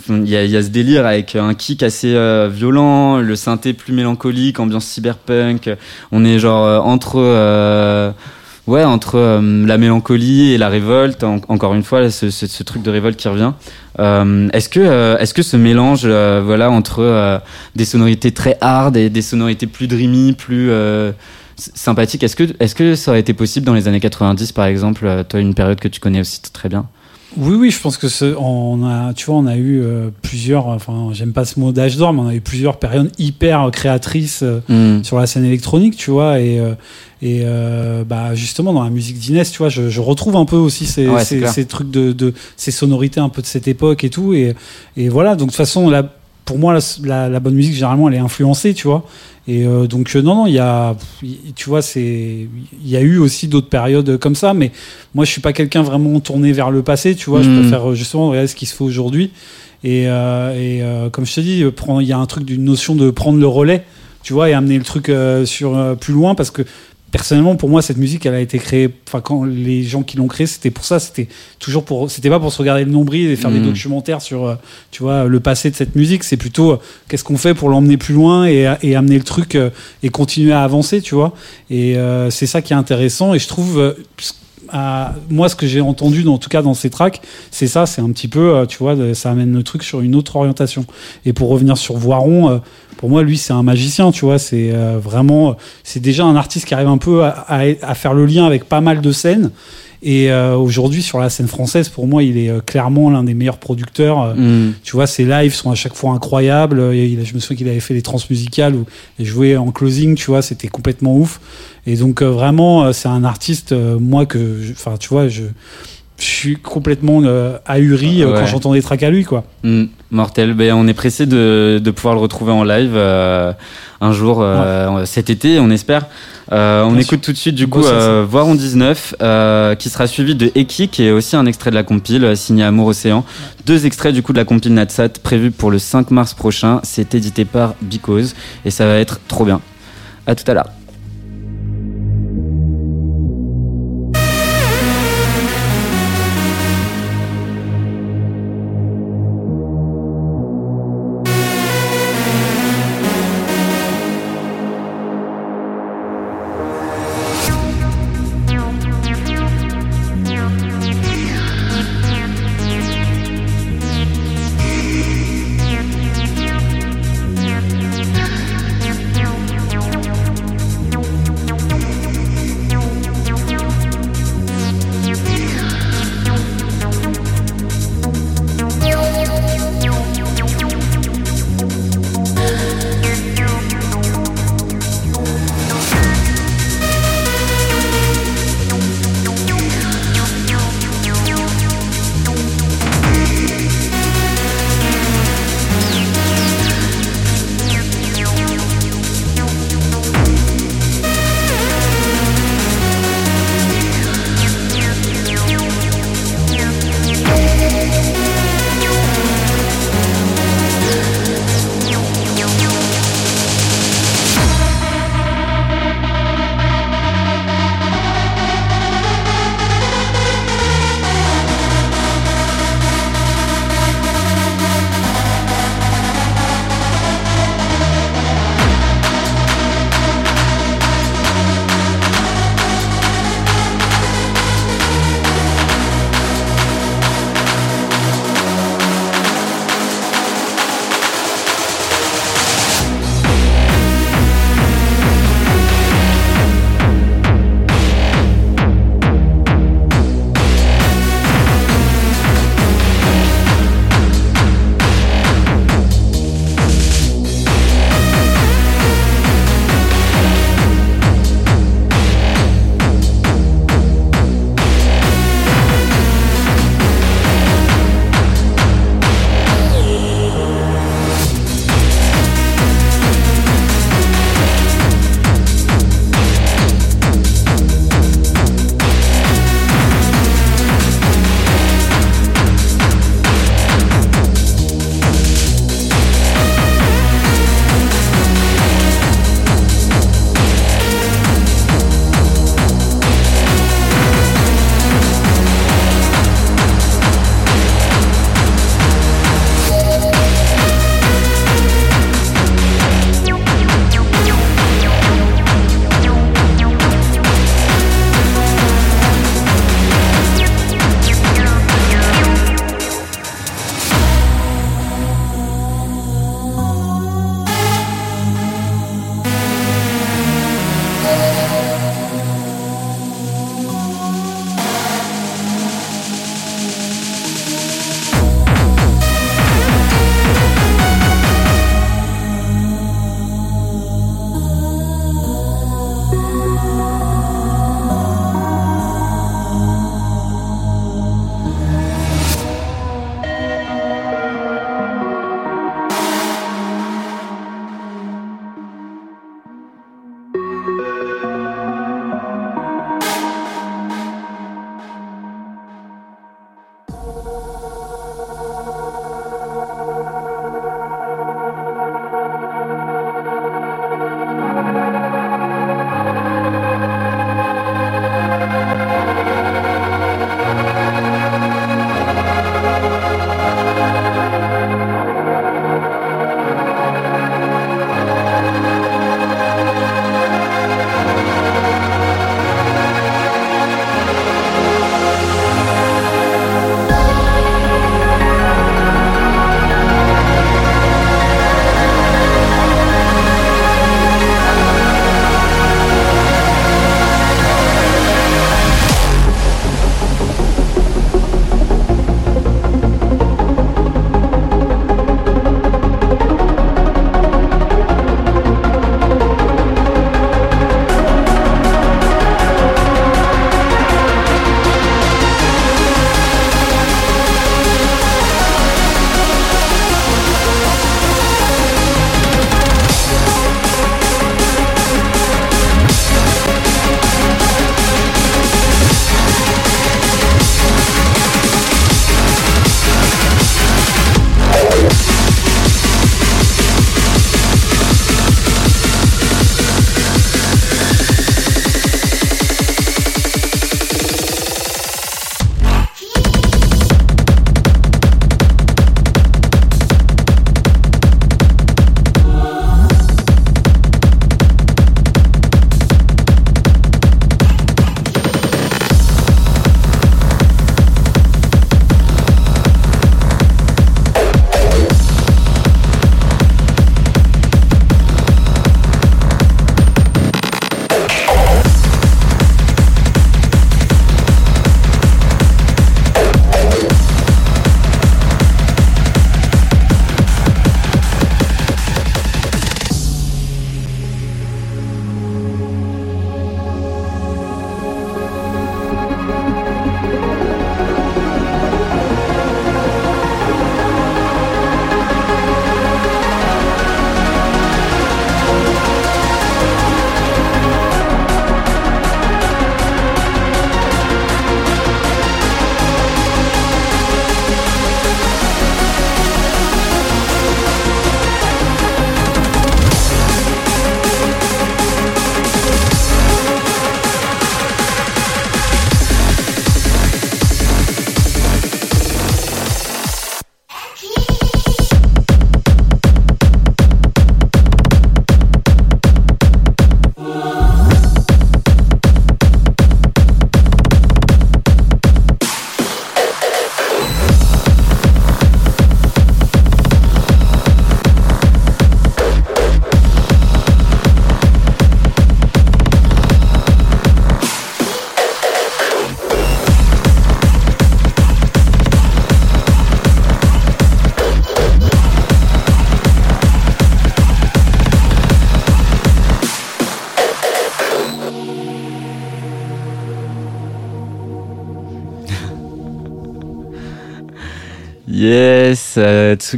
il y, a, il y a ce délire avec un kick assez violent le synthé plus mélancolique ambiance cyberpunk on est genre entre euh, ouais, entre euh, la mélancolie et la révolte, en- encore une fois, ce, ce- ce truc de révolte qui revient. Euh, est-ce que, euh, est-ce que ce mélange, euh, voilà, entre euh, des sonorités très hard et des sonorités plus dreamy, plus euh, sympathiques, est-ce que, est-ce que ça aurait été possible dans les années 90, par exemple, toi, une période que tu connais aussi très bien? Oui, oui, je pense que ce, on a, tu vois, on a eu euh, plusieurs, enfin, j'aime pas ce mot d'âge d'or, mais on a eu plusieurs périodes hyper créatrices euh, Mm. sur la scène électronique, tu vois, et, euh, et euh, bah, justement dans la musique d'Inès, tu vois, je, je retrouve un peu aussi ces, Ouais, c'est ces, clair. ces trucs de, de, ces sonorités un peu de cette époque et tout, et, et voilà, donc de toute façon, la, pour moi, la, la, la bonne musique, généralement, elle est influencée, tu vois. Et euh, donc, euh, non, non, il y a, tu vois, c'est, il y a eu aussi d'autres périodes comme ça, mais moi, je suis pas quelqu'un vraiment tourné vers le passé, tu vois. Je Mm. préfère euh, justement regarder ce qui se fait aujourd'hui. Et, euh, et euh, comme je te dis, il y a un truc d'une notion de prendre le relais, tu vois, et amener le truc sur plus loin, parce que personnellement, pour moi, cette musique, elle a été créée. Enfin, quand les gens qui l'ont créée, c'était pour ça. C'était toujours pour. C'était pas pour se regarder le nombril et faire des Mm. documentaires sur, euh, tu vois, le passé de cette musique. C'est plutôt euh, qu'est-ce qu'on fait pour l'emmener plus loin et, et amener le truc euh, et continuer à avancer, tu vois. Et euh, c'est ça qui est intéressant. Et je trouve. Moi, ce que j'ai entendu, en tout cas dans ces tracks, c'est ça, c'est un petit peu, euh, tu vois, ça amène le truc sur une autre orientation. Et pour revenir sur Voiron, euh, pour moi, lui, c'est un magicien, tu vois, c'est euh, vraiment, c'est déjà un artiste qui arrive un peu à faire le lien avec pas mal de scènes. Et euh, aujourd'hui, sur la scène française, pour moi, il est euh, clairement l'un des meilleurs producteurs. Euh, Mm. Tu vois, ses lives sont à chaque fois incroyables. Euh, je me souviens qu'il avait fait des transmusicales où il jouait en closing, tu vois, c'était complètement ouf. Et donc, vraiment, c'est un artiste, euh, moi, que, enfin, tu vois, je, je suis complètement euh, ahuri euh, Ouais. quand j'entends des tracks à lui, quoi. Mm, mortel. Ben, on est pressé de, de pouvoir le retrouver en live euh, un jour cet été, on espère. On Bien écoute tout de suite du coup euh, Voir en 19, euh, qui sera suivi de Eki, qui est aussi un extrait de la compile signé Amour Océan. Deux extraits du coup de la compile Natsat prévus pour le 5 mars prochain. C'est édité par Because et ça va être trop bien. À tout à l'heure.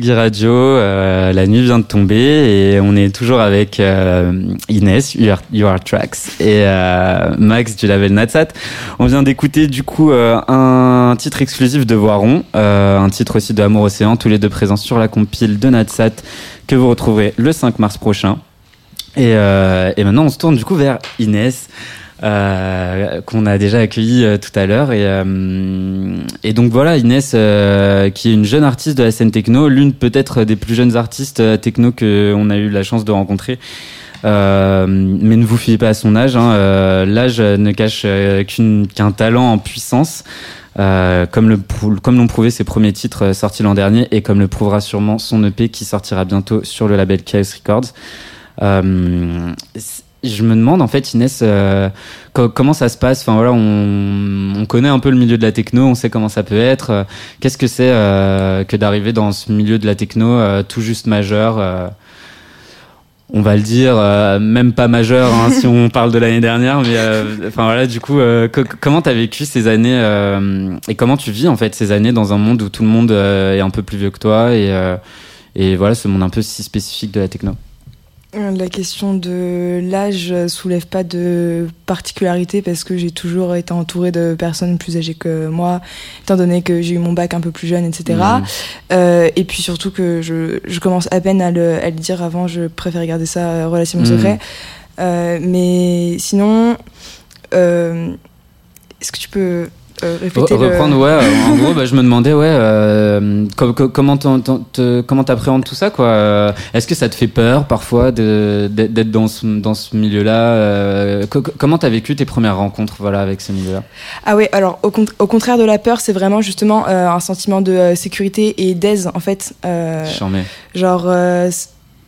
Radio, euh, la nuit vient de tomber et on est toujours avec euh, Inès, You Are, Tracks et euh, Max du label Natsat. On vient d'écouter du coup euh, un titre exclusif de Voiron, euh, un titre aussi de Amour Océan, tous les deux présents sur la compile de Natsat que vous retrouverez le 5 mars prochain. Et, et maintenant on se tourne du coup vers Inès. Euh, qu'on a déjà accueilli euh, tout à l'heure. Et, euh, et donc voilà Inès euh, qui est une jeune artiste de la scène techno l'une peut-être des plus jeunes artistes euh, techno que on a eu la chance de rencontrer. Mais ne vous fiez pas à son âge hein, l'âge ne cache qu'un talent en puissance. Comme prou- comme l'ont prouvé ses premiers titres sortis l'an dernier et comme le prouvera sûrement son EP qui sortira bientôt sur le label Chaos Records. Euh, je me demande en fait Inès euh, co- comment ça se passe? Enfin voilà on, on connaît un peu le milieu de la techno on sait comment ça peut être. Euh, qu'est-ce que c'est euh, que d'arriver dans ce milieu de la techno euh, tout juste majeur euh, on va le dire euh, même pas majeur hein, si on parle de l'année dernière mais enfin voilà du coup co- comment t'as vécu ces années et comment tu vis en fait ces années dans un monde où tout le monde est un peu plus vieux que toi et et voilà ce monde un peu si spécifique de la techno? La question de l'âge soulève pas de particularité parce que j'ai toujours été entourée de personnes plus âgées que moi, étant donné que j'ai eu mon bac un peu plus jeune, etc. Mhm. Euh, et puis surtout que je, je commence à peine à le, à le dire avant, je préfère garder ça euh, relativement Mhm. secret. Euh, mais sinon, euh, est-ce que tu peux euh, le- reprendre ouais euh, en gros bah, je me demandais ouais euh, co- co- comment comment t'appréhendes tout ça quoi Euh, est-ce que ça te fait peur parfois d'être dans ce dans ce milieu là comment t'as vécu tes premières rencontres voilà avec ce milieu là Ah ouais, alors au, con- au contraire de la peur, c'est vraiment justement euh, un sentiment de euh, sécurité et d'aise en fait. Euh, genre, euh,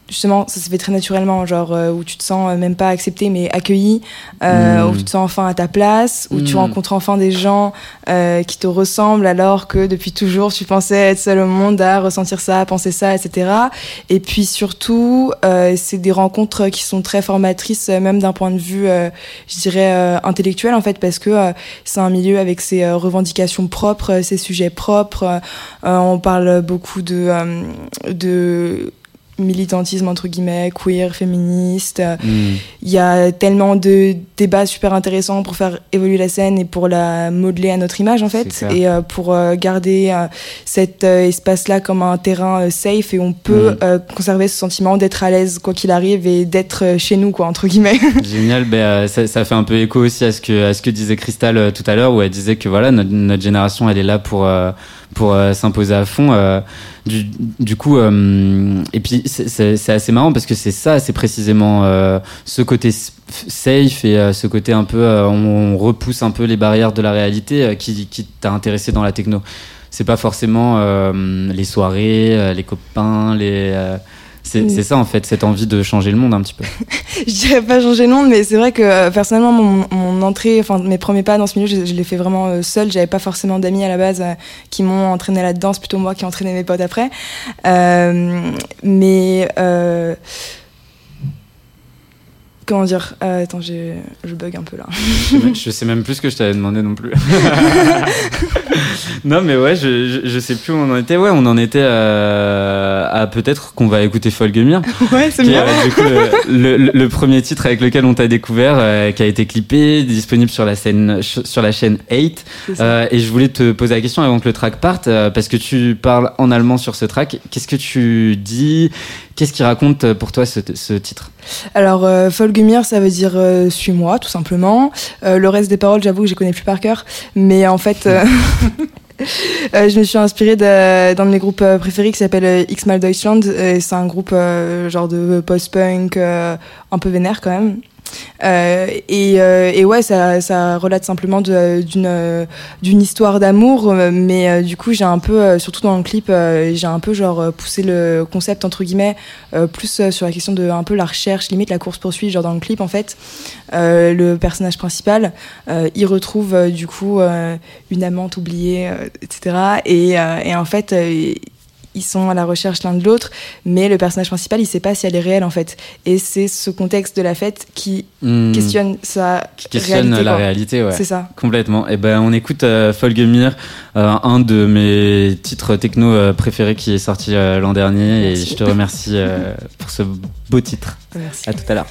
justement, ça se fait très naturellement, genre euh, où tu te sens euh, même pas accepté mais accueilli, euh, Mm. où tu te sens enfin à ta place, où tu Mm. rencontres enfin des gens euh, qui te ressemblent alors que depuis toujours tu pensais être seul au monde à ressentir ça, à penser ça, etc. Et puis surtout, euh, c'est des rencontres qui sont très formatrices, même d'un point de vue, euh, je dirais, euh, intellectuel en fait, parce que c'est un milieu avec ses revendications propres, ses sujets propres. Euh, on parle beaucoup de, euh, de militantisme entre guillemets, queer, féministe. Euh, Mm. Il y a tellement de débats super intéressants pour faire évoluer la scène et pour la modeler à notre image en fait, et euh, pour euh, garder cet espace-là comme un terrain safe et on peut Mm. euh, conserver ce sentiment d'être à l'aise quoi qu'il arrive et d'être chez nous quoi entre guillemets. Génial, euh, ça, ça fait un peu écho aussi à ce que, à ce que disait Cristal euh, tout à l'heure, où elle disait que voilà, notre, notre génération, elle est là pour, pour euh, s'imposer à fond. euh, du, du coup, euh, et puis c'est- assez marrant parce que c'est ça, c'est précisément euh, ce côté safe et euh, ce côté un peu, on, on repousse un peu les barrières de la réalité qui, qui t'a intéressé dans la techno. C'est pas forcément les soirées, les copains, les. C'est Mm. c'est ça en fait, cette envie de changer le monde un petit peu. je dirais pas changer de monde, mais c'est vrai que euh, personnellement, mon, mon entrée, enfin mes premiers pas dans ce milieu, je, je l'ai fait vraiment euh, seule. J'avais pas forcément d'amis à la base euh, qui m'ont entraîné là-dedans. C'est plutôt moi qui ai entraîné mes potes après. Euh, mais comment dire Euh, Attends, j'ai- je bug un peu là. Je sais même- plus ce que je t'avais demandé non plus. non, mais ouais, je, je, je sais plus où on en était. Ouais, on en était euh, à peut-être qu'on va écouter Folgemir. Ouais, c'est est, bien. euh, du coup, le, le- le premier titre avec lequel on t'a découvert, euh, qui a été clippé, disponible sur la, scène, sur la chaîne 8. C'est ça. Euh, et je voulais te poser la question avant que le track parte, parce que tu parles en allemand sur ce track. Qu'est-ce que tu dis? Qu'est-ce qui raconte euh, pour toi ce, titre? Alors, euh, Folgemir, ça veut dire euh, suis-moi, tout simplement. Le reste des paroles, j'avoue que je les connais plus par cœur. Mais en fait, je me suis inspirée d'un de mes groupes préférés qui s'appelle euh, X Mal Deutschland. C'est un groupe genre de post-punk, un peu vénère quand même. Euh, et, euh, et ouais, ça, relate simplement d'une histoire d'amour, euh, mais du coup j'ai un peu, surtout dans le clip, j'ai un peu genre poussé le concept entre guillemets plus sur la question de un peu la recherche, limite la course poursuite, genre dans le clip en fait, le personnage principal, il retrouve du coup une amante oubliée, etc. Et, et en fait, ils sont à la recherche l'un de l'autre, mais le personnage principal, il sait pas si elle est réelle en fait. Et c'est ce contexte de la fête qui Hmm. questionne sa Qui questionne réalité, la quoi. réalité, ouais. C'est ça. Complètement. Et ben, on écoute euh, Folgemir, euh, un de mes titres techno euh, préférés qui est sorti euh, l'an dernier. Merci. Et je te remercie pour ce beau titre. Merci. À tout à l'heure.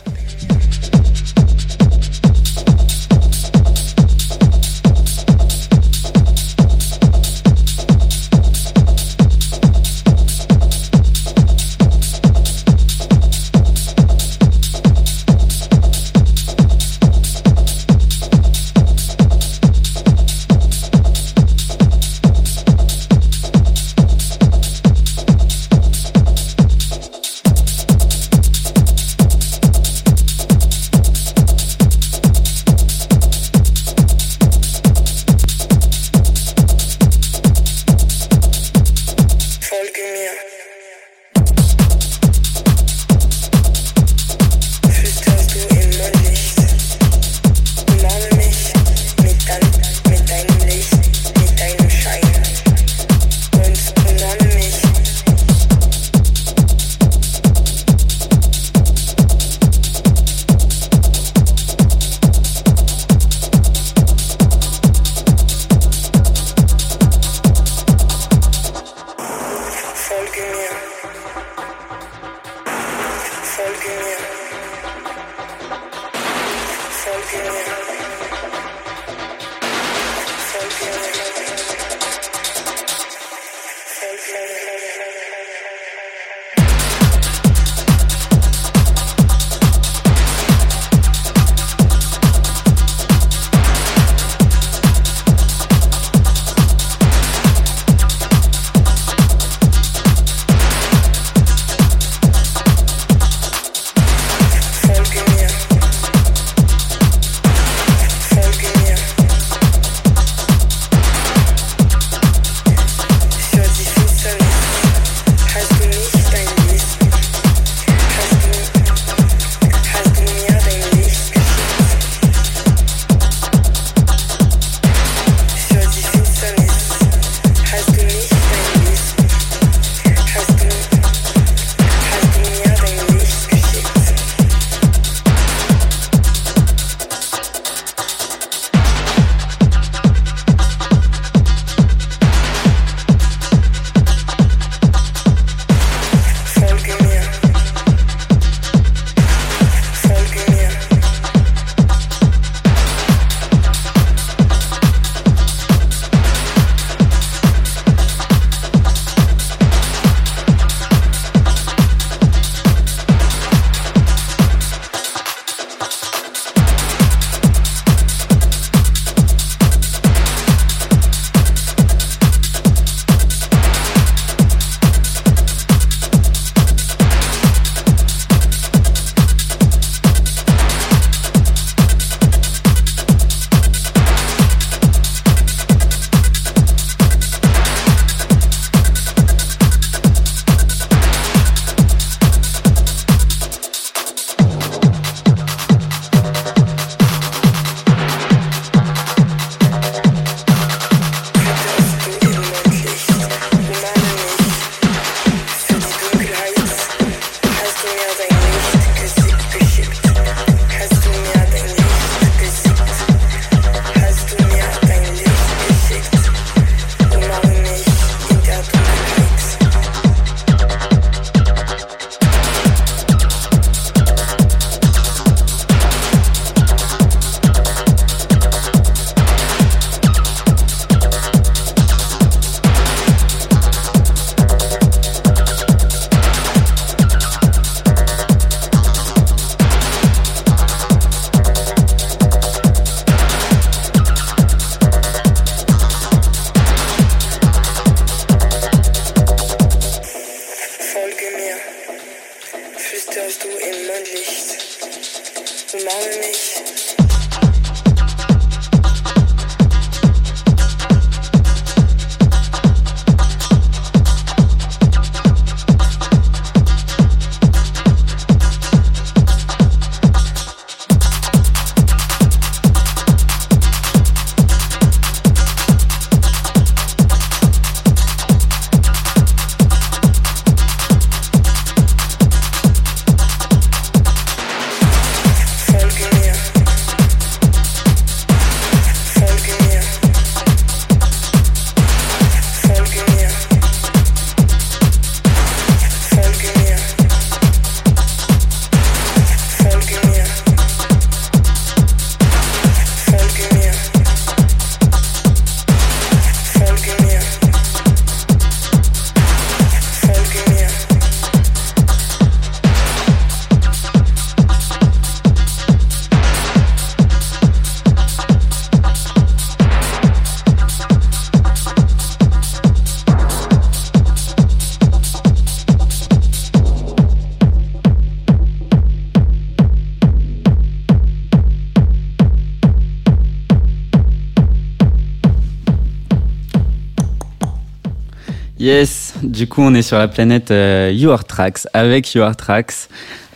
Du coup on est sur la planète euh, Your Tracks avec Your Tracks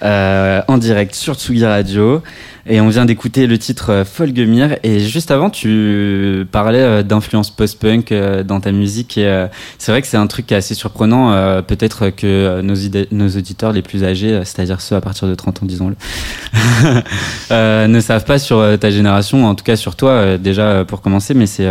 euh, en direct sur Tsugi Radio. Et on vient d'écouter le titre euh, Folgemir. Et juste avant tu parlais euh, d'influence post-punk dans ta musique. Et c'est vrai que c'est un truc assez surprenant peut-être que nos, auditeurs les plus âgés, c'est-à-dire ceux à partir de 30 ans disons-le, ne savent pas sur ta génération, en tout cas sur toi déjà pour commencer. Mais c'est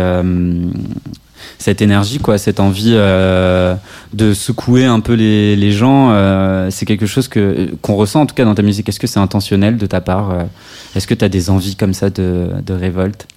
cette énergie, quoi, cette envie euh, de secouer un peu les, les gens, euh, c'est quelque chose que qu'on ressent en tout cas dans ta musique. Est-ce que c'est intentionnel de ta part euh, Est-ce que tu as des envies comme ça de, de révolte?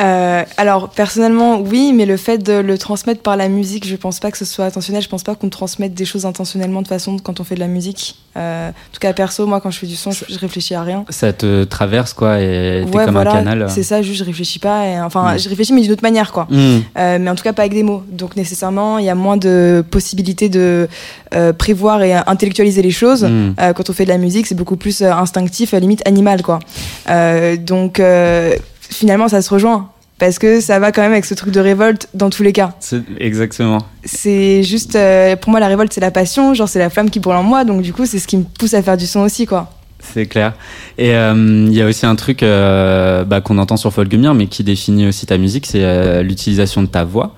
Euh, alors personnellement oui, mais le fait de le transmettre par la musique, je pense pas que ce soit intentionnel. Je pense pas qu'on transmette des choses intentionnellement de façon quand on fait de la musique. Euh, en tout cas perso, moi quand je fais du son, je, je réfléchis à rien. Ça te traverse quoi et t'es Ouais, comme voilà, un canal. c'est ça. Juste je réfléchis pas. Et, enfin, Mm. je réfléchis mais d'une autre manière quoi. Mm. Euh, mais en tout cas pas avec des mots. Donc nécessairement, il y a moins de possibilités de prévoir et intellectualiser les choses. Mm. Quand on fait de la musique, c'est beaucoup plus instinctif, euh, limite animal, quoi. Donc finalement, ça se rejoint parce que ça va quand même avec ce truc de révolte dans tous les cas. Exactement. C'est juste, euh, pour moi, la révolte, c'est la passion, genre c'est la flamme qui brûle en moi, donc du coup, c'est ce qui me pousse à faire du son aussi, quoi. C'est clair. Et euh, il y a aussi un truc euh, bah, qu'on entend sur Folgemir, mais qui définit aussi ta musique, c'est euh, l'utilisation de ta voix.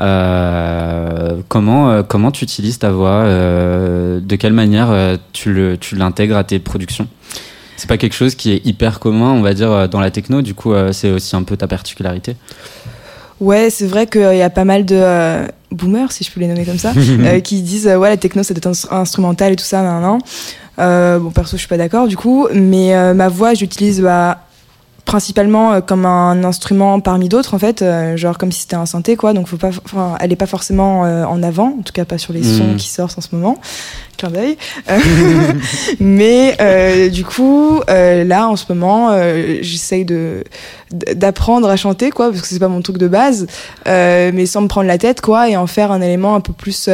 Euh, comment euh, comment tu utilises ta voix euh, De quelle manière euh, tu le tu l'intègres à tes productions? C'est pas quelque chose qui est hyper commun, on va dire, euh, dans la techno. Du coup, euh, c'est aussi un peu ta particularité. Ouais, c'est vrai qu'il y a pas mal de euh, boomers, si je peux les nommer comme ça, euh, qui disent euh, ouais la techno c'est ins- instrumental et tout ça, nan. Euh, bon perso je suis pas d'accord du coup, mais ma voix j'utilise bah, principalement euh, comme un instrument parmi d'autres en fait, euh, genre comme si c'était un synthé quoi, donc faut pas, enfin elle est pas forcément euh, en avant, en tout cas pas sur les sons qui sortent en ce moment. Clin d'œil. Mais euh, du coup, euh, là en ce moment, euh, j'essaye de d'apprendre à chanter quoi, parce que c'est pas mon truc de base, mais sans me prendre la tête quoi, et en faire un élément un peu plus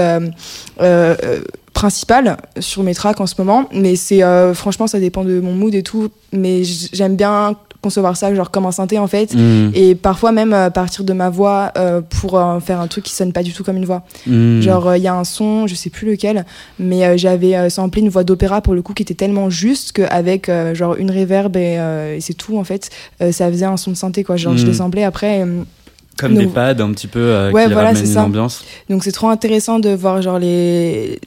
principal sur mes tracks en ce moment. Mais c'est franchement, ça dépend de mon mood et tout, mais j'aime bien concevoir ça genre comme un synthé en fait Mm. et parfois même euh, partir de ma voix euh, pour euh, faire un truc qui sonne pas du tout comme une voix Mm. Genre, il y a un son, je sais plus lequel, mais euh, j'avais euh, samplé une voix d'opéra pour le coup qui était tellement juste qu'avec euh, genre une réverb et, euh, et c'est tout en fait, euh, ça faisait un son de synthé quoi. Genre, je Mm. l'ai samplé après. euh, Comme donc- des pads un petit peu euh, Ouais, qui voilà, ramènent une ça. ambiance. Donc, c'est trop intéressant de voir genre les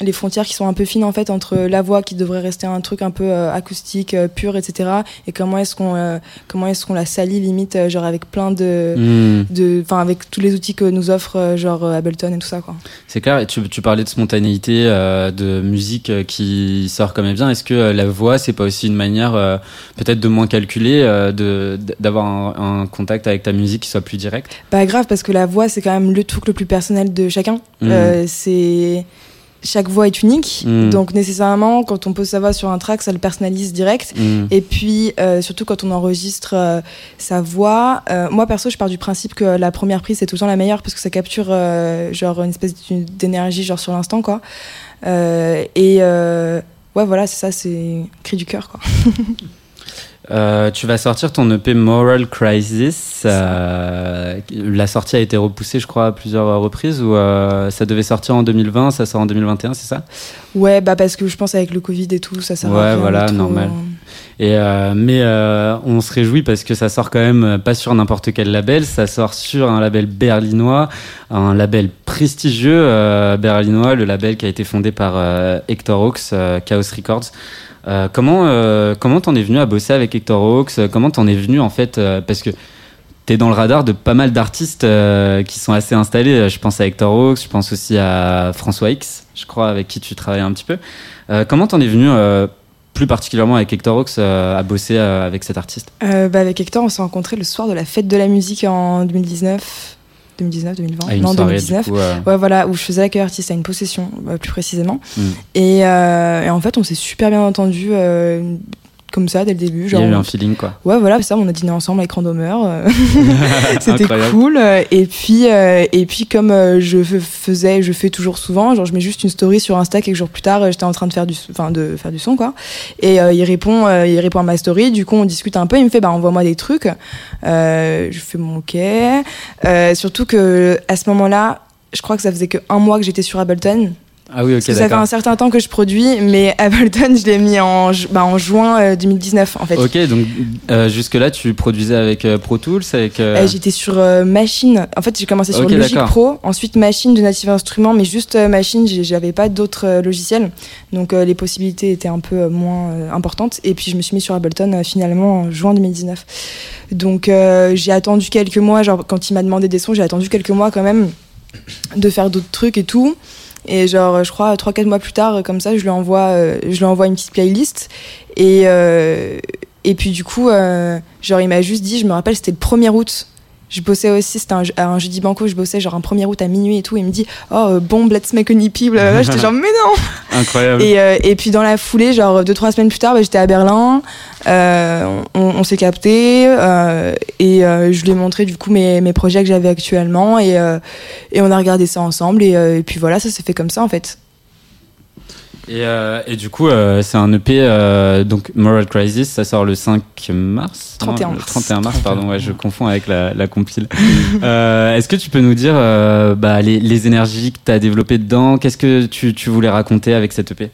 les frontières qui sont un peu fines en fait entre la voix qui devrait rester un truc un peu euh, acoustique euh, pur etc et comment est-ce qu'on euh, comment est-ce qu'on la salit limite euh, genre avec plein de Mm. de enfin avec tous les outils que nous offre genre Ableton et tout ça quoi C'est clair, et tu, tu parlais de spontanéité, euh, de musique qui sort comme elle vient. Est-ce que la voix, c'est pas aussi une manière euh, peut-être de moins calculer, euh, de d'avoir un, un contact avec ta musique qui soit plus direct? Pas grave parce que la voix c'est quand même le truc le plus personnel de chacun. Euh, c'est chaque voix est unique, Mhm. donc nécessairement quand on pose sa voix sur un track, ça le personnalise direct. Mhm. Et puis euh, surtout quand on enregistre euh, sa voix, euh, moi perso je pars du principe que la première prise c'est tout le temps la meilleure parce que ça capture genre une espèce d'énergie genre sur l'instant quoi. Et ouais voilà c'est ça, c'est cri du cœur quoi. Euh, tu vas sortir ton EP Moral Crisis. euh, la sortie a été repoussée, je crois, à plusieurs reprises. Ou euh, ça devait sortir en 2020, ça sort en 2021, c'est ça? Ouais bah parce que je pense avec le Covid et tout ça sert à Ouais, rien voilà, normal. Et euh, mais on se réjouit parce que ça sort quand même pas sur n'importe quel label, ça sort sur un label berlinois, un label prestigieux berlinois, le label qui a été fondé par Hector Hawks, Chaos Records. Euh, comment euh, comment t'en es venu à bosser avec Hector Hawks? Comment t'en es venu en fait euh, Parce que t'es dans le radar de pas mal d'artistes qui sont assez installés. Je pense à Hector Hawks, je pense aussi à François X, je crois, avec qui tu travailles un petit peu. Comment t'en es venu plus particulièrement avec Hector Hawks à bosser avec cet artiste? Bah, avec Hector, on s'est rencontrés le soir de la fête de la musique en 2019. 2019, 2020 À une Non, soirée, 2019. du coup, euh. Ouais, voilà, où je faisais l'accueil artiste à une possession, euh, plus précisément. Mm. Et, euh, et en fait, on s'est super bien entendu comme ça dès le début. Il Genre, y a eu un feeling quoi. Ouais, voilà, c'est ça, on a dîné ensemble avec Randomer. euh, C'était cool. Et puis, euh, et puis comme euh, je faisais, je fais toujours souvent, genre je mets juste une story sur Insta quelques jours plus tard, euh, j'étais en train de faire du, enfin de faire du son quoi. Et euh, il répond, euh, il répond à ma story. Du coup, on discute un peu. Il me fait, bah envoie-moi des trucs. Euh, je fais mon ok. Euh, surtout que à ce moment-là. je crois que ça faisait que un mois que j'étais sur Ableton. Ah oui, ok, Parce que ça fait un certain temps que je produis, mais Ableton, je l'ai mis en, ju- bah, en juin euh, 2019 en fait. Ok, donc euh, jusque-là, tu produisais avec euh, Pro Tools, avec. euh, Euh, J'étais sur euh, Machine. En fait, j'ai commencé sur Ok, Logic. Pro, ensuite Machine de Native Instruments, mais juste euh, Machine, j'avais pas d'autres euh, logiciels. Donc euh, les possibilités étaient un peu euh, moins euh, importantes. Et puis je me suis mis sur Ableton euh, finalement en juin 2019. Donc euh, j'ai attendu quelques mois, genre quand il m'a demandé des sons, j'ai attendu quelques mois quand même de faire d'autres trucs et tout. Et genre, je crois, 3-4 mois plus tard, comme ça, je lui envoie, euh, je lui envoie une petite playlist. Et, euh, et puis, du coup, euh, genre, il m'a juste dit, je me rappelle, c'était le 1er août. Je bossais aussi, c'était un, un jeudi banco, je bossais genre un 1er août à minuit et tout. Il me dit, oh, euh, bombe, let's make an EP, blablabla. J'étais genre, mais non! Incroyable. Et, euh, et puis dans la foulée, genre deux trois semaines plus tard, bah, j'étais à Berlin, euh, on, on s'est capté euh, et je lui ai montré du coup mes, mes projets que j'avais actuellement et, et on a regardé ça ensemble et, et puis voilà, ça s'est fait comme ça en fait. Et, euh, et du coup, euh, c'est un EP, euh, donc Moral Crisis, ça sort le 5 mars 31 Non, mars. 31 mars, pardon, ouais, je confonds avec la, la compile. Euh, Est-ce que tu peux nous dire euh, bah, les, les énergies que tu as développées dedans Qu'est-ce que tu, tu voulais raconter avec cet EP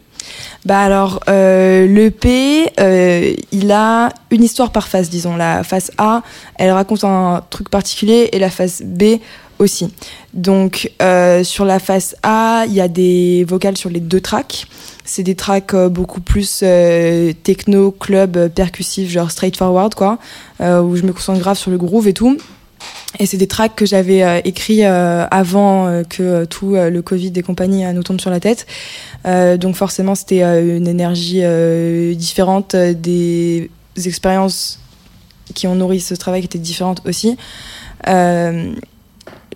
Bah alors, euh, l'EP, euh, il a une histoire par phase, disons. La phase A, elle raconte un truc particulier et la phase B aussi. Donc, euh, sur la phase A, il y a des vocales sur les deux tracks. C'est des tracks euh, beaucoup plus euh, techno, club, percussif, genre straightforward, quoi, où je me concentre grave sur le groove et tout. Et c'est des tracks que j'avais écrits avant que tout le Covid et compagnie nous tombe sur la tête. Donc forcément, c'était une énergie différente, des expériences qui ont nourri ce travail qui étaient différentes aussi.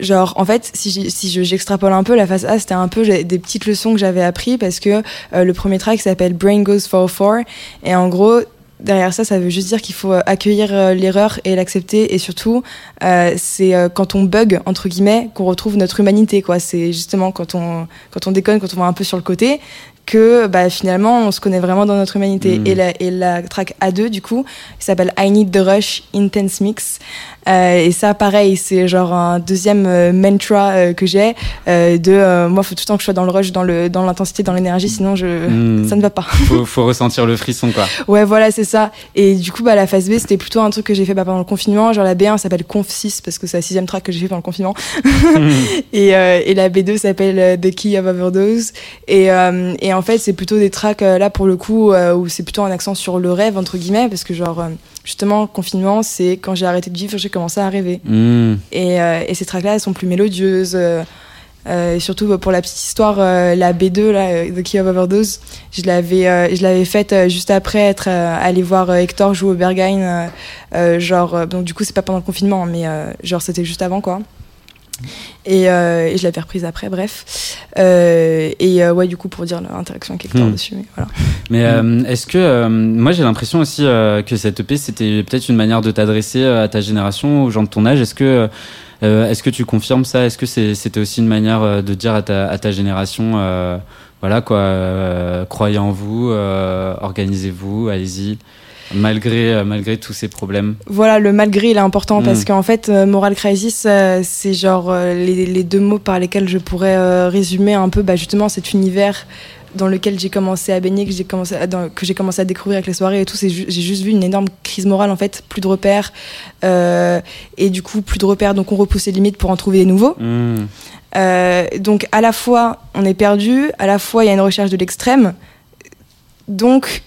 Genre, en fait, si si je- j'extrapole un peu, la phase A, c'était un peu des petites leçons que j'avais appris parce que euh, le premier track s'appelle Brain Goes for Four. Et en gros, derrière ça, ça veut juste dire qu'il faut euh, accueillir euh, l'erreur et l'accepter. Et surtout, euh, c'est quand on bug, entre guillemets, qu'on retrouve notre humanité. quoi. C'est justement quand on, quand on déconne, quand on va un peu sur le côté, que bah, finalement, on se connaît vraiment dans notre humanité. Mm. Et, la, et la track A2, du coup, s'appelle I Need the Rush Intense Mix. Euh, et ça, pareil, c'est genre un deuxième euh, mantra euh, que j'ai de moi, faut tout le temps que je sois dans le rush, dans le dans l'intensité, dans l'énergie, sinon je Hmm. ça ne va pas. faut, faut ressentir le frisson, quoi. Ouais, voilà, c'est ça. Et du coup, bah, la phase B, c'était plutôt un truc que j'ai fait bah, pendant le confinement. Genre la B1 s'appelle Conf 6 parce que c'est la sixième track que j'ai fait pendant le confinement. et, euh, et la B2 s'appelle The Key of Overdose. Et, euh, et en fait, c'est plutôt des tracks là pour le coup où c'est plutôt un accent sur le rêve, entre guillemets, parce que genre, justement, le confinement, c'est quand j'ai arrêté de vivre, j'ai commencé à rêver. Hmm. Et, euh, et ces tracks-là, elles sont plus mélodieuses. euh, euh, et surtout pour la petite histoire, la B2, là, The Key of Overdose, je l'avais, je l'avais faite juste après être allé voir Hector jouer au Berghain. genre, donc du coup, c'est pas pendant le confinement, mais genre c'était juste avant, quoi. Et, euh, et je l'avais reprise après, bref. Euh, et euh, ouais, du coup, pour dire l'interaction avec Hector Hmm. dessus, mais voilà. Mais euh, est-ce que moi j'ai l'impression aussi que cette EP c'était peut-être une manière de t'adresser à ta génération, aux gens de ton âge. Est-ce que est-ce que tu confirmes ça? Est-ce que c'était aussi une manière de dire à ta, à ta génération, voilà quoi, croyez en vous, organisez-vous, allez-y, malgré euh, malgré tous ces problèmes. Voilà, le malgré, il est important Mm. parce qu'en fait, euh, Moral Crisis, euh, c'est genre les, les deux mots par lesquels je pourrais résumer un peu bah, justement cet univers dans lequel j'ai commencé à baigner, que j'ai commencé à, dans- que j'ai commencé à découvrir avec les soirées et tout. C'est ju- j'ai juste vu une énorme crise morale en fait, plus de repères euh, et du coup plus de repères, donc on repousse les limites pour en trouver des nouveaux. Euh, donc à la fois on est perdu, à la fois il y a une recherche de l'extrême. Donc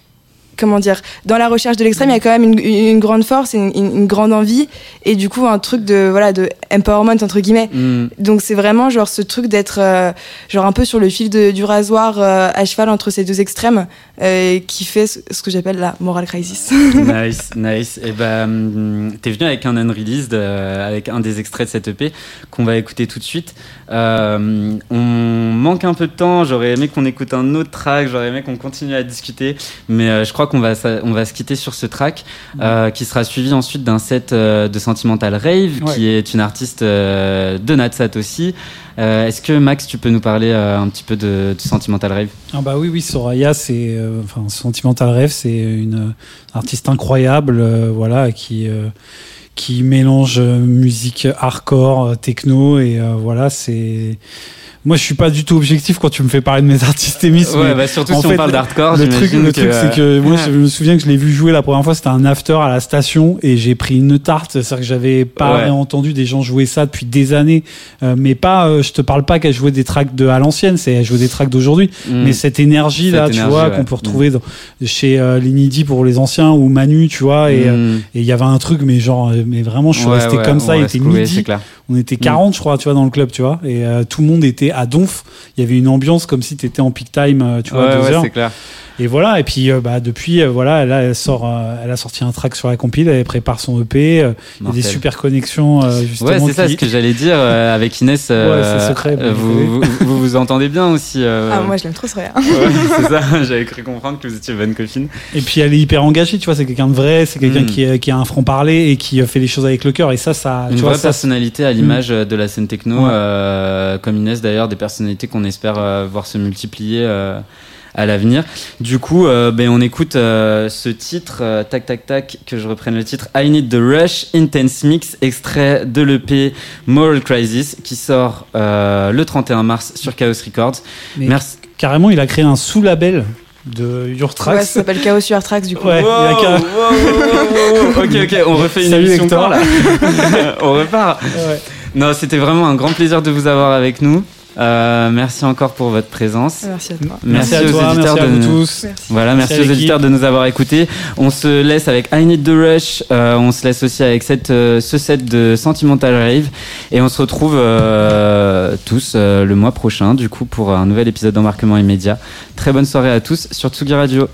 comment dire, dans la recherche de l'extrême, il y a quand même une, une grande force, une, une- une grande envie, et du coup un truc de voilà de empowerment entre guillemets. Hmm. Donc c'est vraiment genre ce truc d'être euh, genre un peu sur le fil de- du rasoir euh, à cheval entre ces deux extrêmes euh, qui fait ce, ce que j'appelle la moral crisis. nice, nice. Et ben, hum, t'es venu avec un unreleased, avec un des extraits de cette EP qu'on va écouter tout de suite. On manque un peu de temps. J'aurais aimé qu'on écoute un autre track. J'aurais aimé qu'on continue à discuter, mais je crois qu'on va sa- on va se quitter sur ce track euh, qui sera suivi ensuite d'un set euh, de Sentimental Rave, Ouais. qui est une artiste euh, de Natsat aussi. Euh, Est-ce que Max, tu peux nous parler euh, un petit peu de, de Sentimental Rave? Ah bah oui, oui, Soraya, c'est euh, enfin Sentimental Rêve, c'est une artiste incroyable, voilà, qui qui mélange musique hardcore, techno et voilà, c'est moi je suis pas du tout objectif quand tu me fais parler de mes artistes émis. Ouais, bah, surtout en si on fait, parle d'hardcore, Le truc, le truc c'est que moi je me souviens que je l'ai vu jouer la première fois, c'était un after à la station et j'ai pris une tarte, c'est-à-dire que j'avais pas Ouais. entendu des gens jouer ça depuis des années, euh, mais pas, euh, je te parle pas qu'elle jouait des tracks de à l'ancienne, c'est elle jouait des tracks d'aujourd'hui, Mm. mais cette énergie là, Cette tu vois, ouais. qu'on peut retrouver dans- chez euh, Lindy pour les anciens ou Manu, tu vois, et euh, Mm. il y avait un truc, mais genre, euh, mais vraiment, je suis resté comme on ça, il était midi, on était Mm. 40, je crois, tu vois, dans le club, tu vois, et tout le monde était à donf. Il y avait une ambiance comme si tu étais en peak time, euh, tu vois, Ouais, deux ouais, heures. c'est clair. Et voilà, et puis euh, bah, depuis, euh, voilà, là, elle, sort, euh, elle a sorti un track sur la compile, elle prépare son EP, euh, il y a des super connexions, euh, justement. Ouais, c'est ça ce que j'allais dire euh, avec Inès. euh, Ouais, c'est secret, euh, vous vous, vous, vous vous entendez bien aussi. euh, Ah, moi je l'aime trop ce rien. Ouais, c'est ça, j'avais cru comprendre que vous étiez bonne copine. Et puis elle est hyper engagée, tu vois, c'est quelqu'un de vrai, c'est quelqu'un Mm. qui, qui a un franc-parler et qui fait les choses avec le cœur, et ça, ça, Une tu vraie vois, ça, personnalité à l'image euh, de la scène techno, Ouais. euh, comme Inès d'ailleurs, des personnalités qu'on espère euh, voir se multiplier euh, à l'avenir. Du coup, euh, ben, on écoute euh, ce titre, euh, tac tac tac, que je reprenne le titre, I Need the Rush, Intense Mix, extrait de l'EP Moral Crisis, qui sort euh, le 31 mars sur Chaos Records. Mais Merci. carrément, il a créé un sous-label de Your Tracks. Ouais, ça s'appelle Chaos Your Tracks du coup. Ouais, il a carré- ok, ok, on refait une Salut, émission Hector. encore, là. on repart. Ouais. Non, c'était vraiment un grand plaisir de vous avoir avec nous. Euh, merci encore pour votre présence. Merci à toi. Merci à aux toi, auditeurs merci à de vous nous- tous. Merci. Voilà, Merci aux l'équipe. auditeurs de nous avoir écoutés. On se laisse avec I Need the Rush. Euh, on se laisse aussi avec cette, euh, ce set de Sentimental Rave. Et on se retrouve euh, tous euh, le mois prochain, du coup, pour un nouvel épisode d'embarquement immédiat. Très bonne soirée à tous sur Tsugi Radio.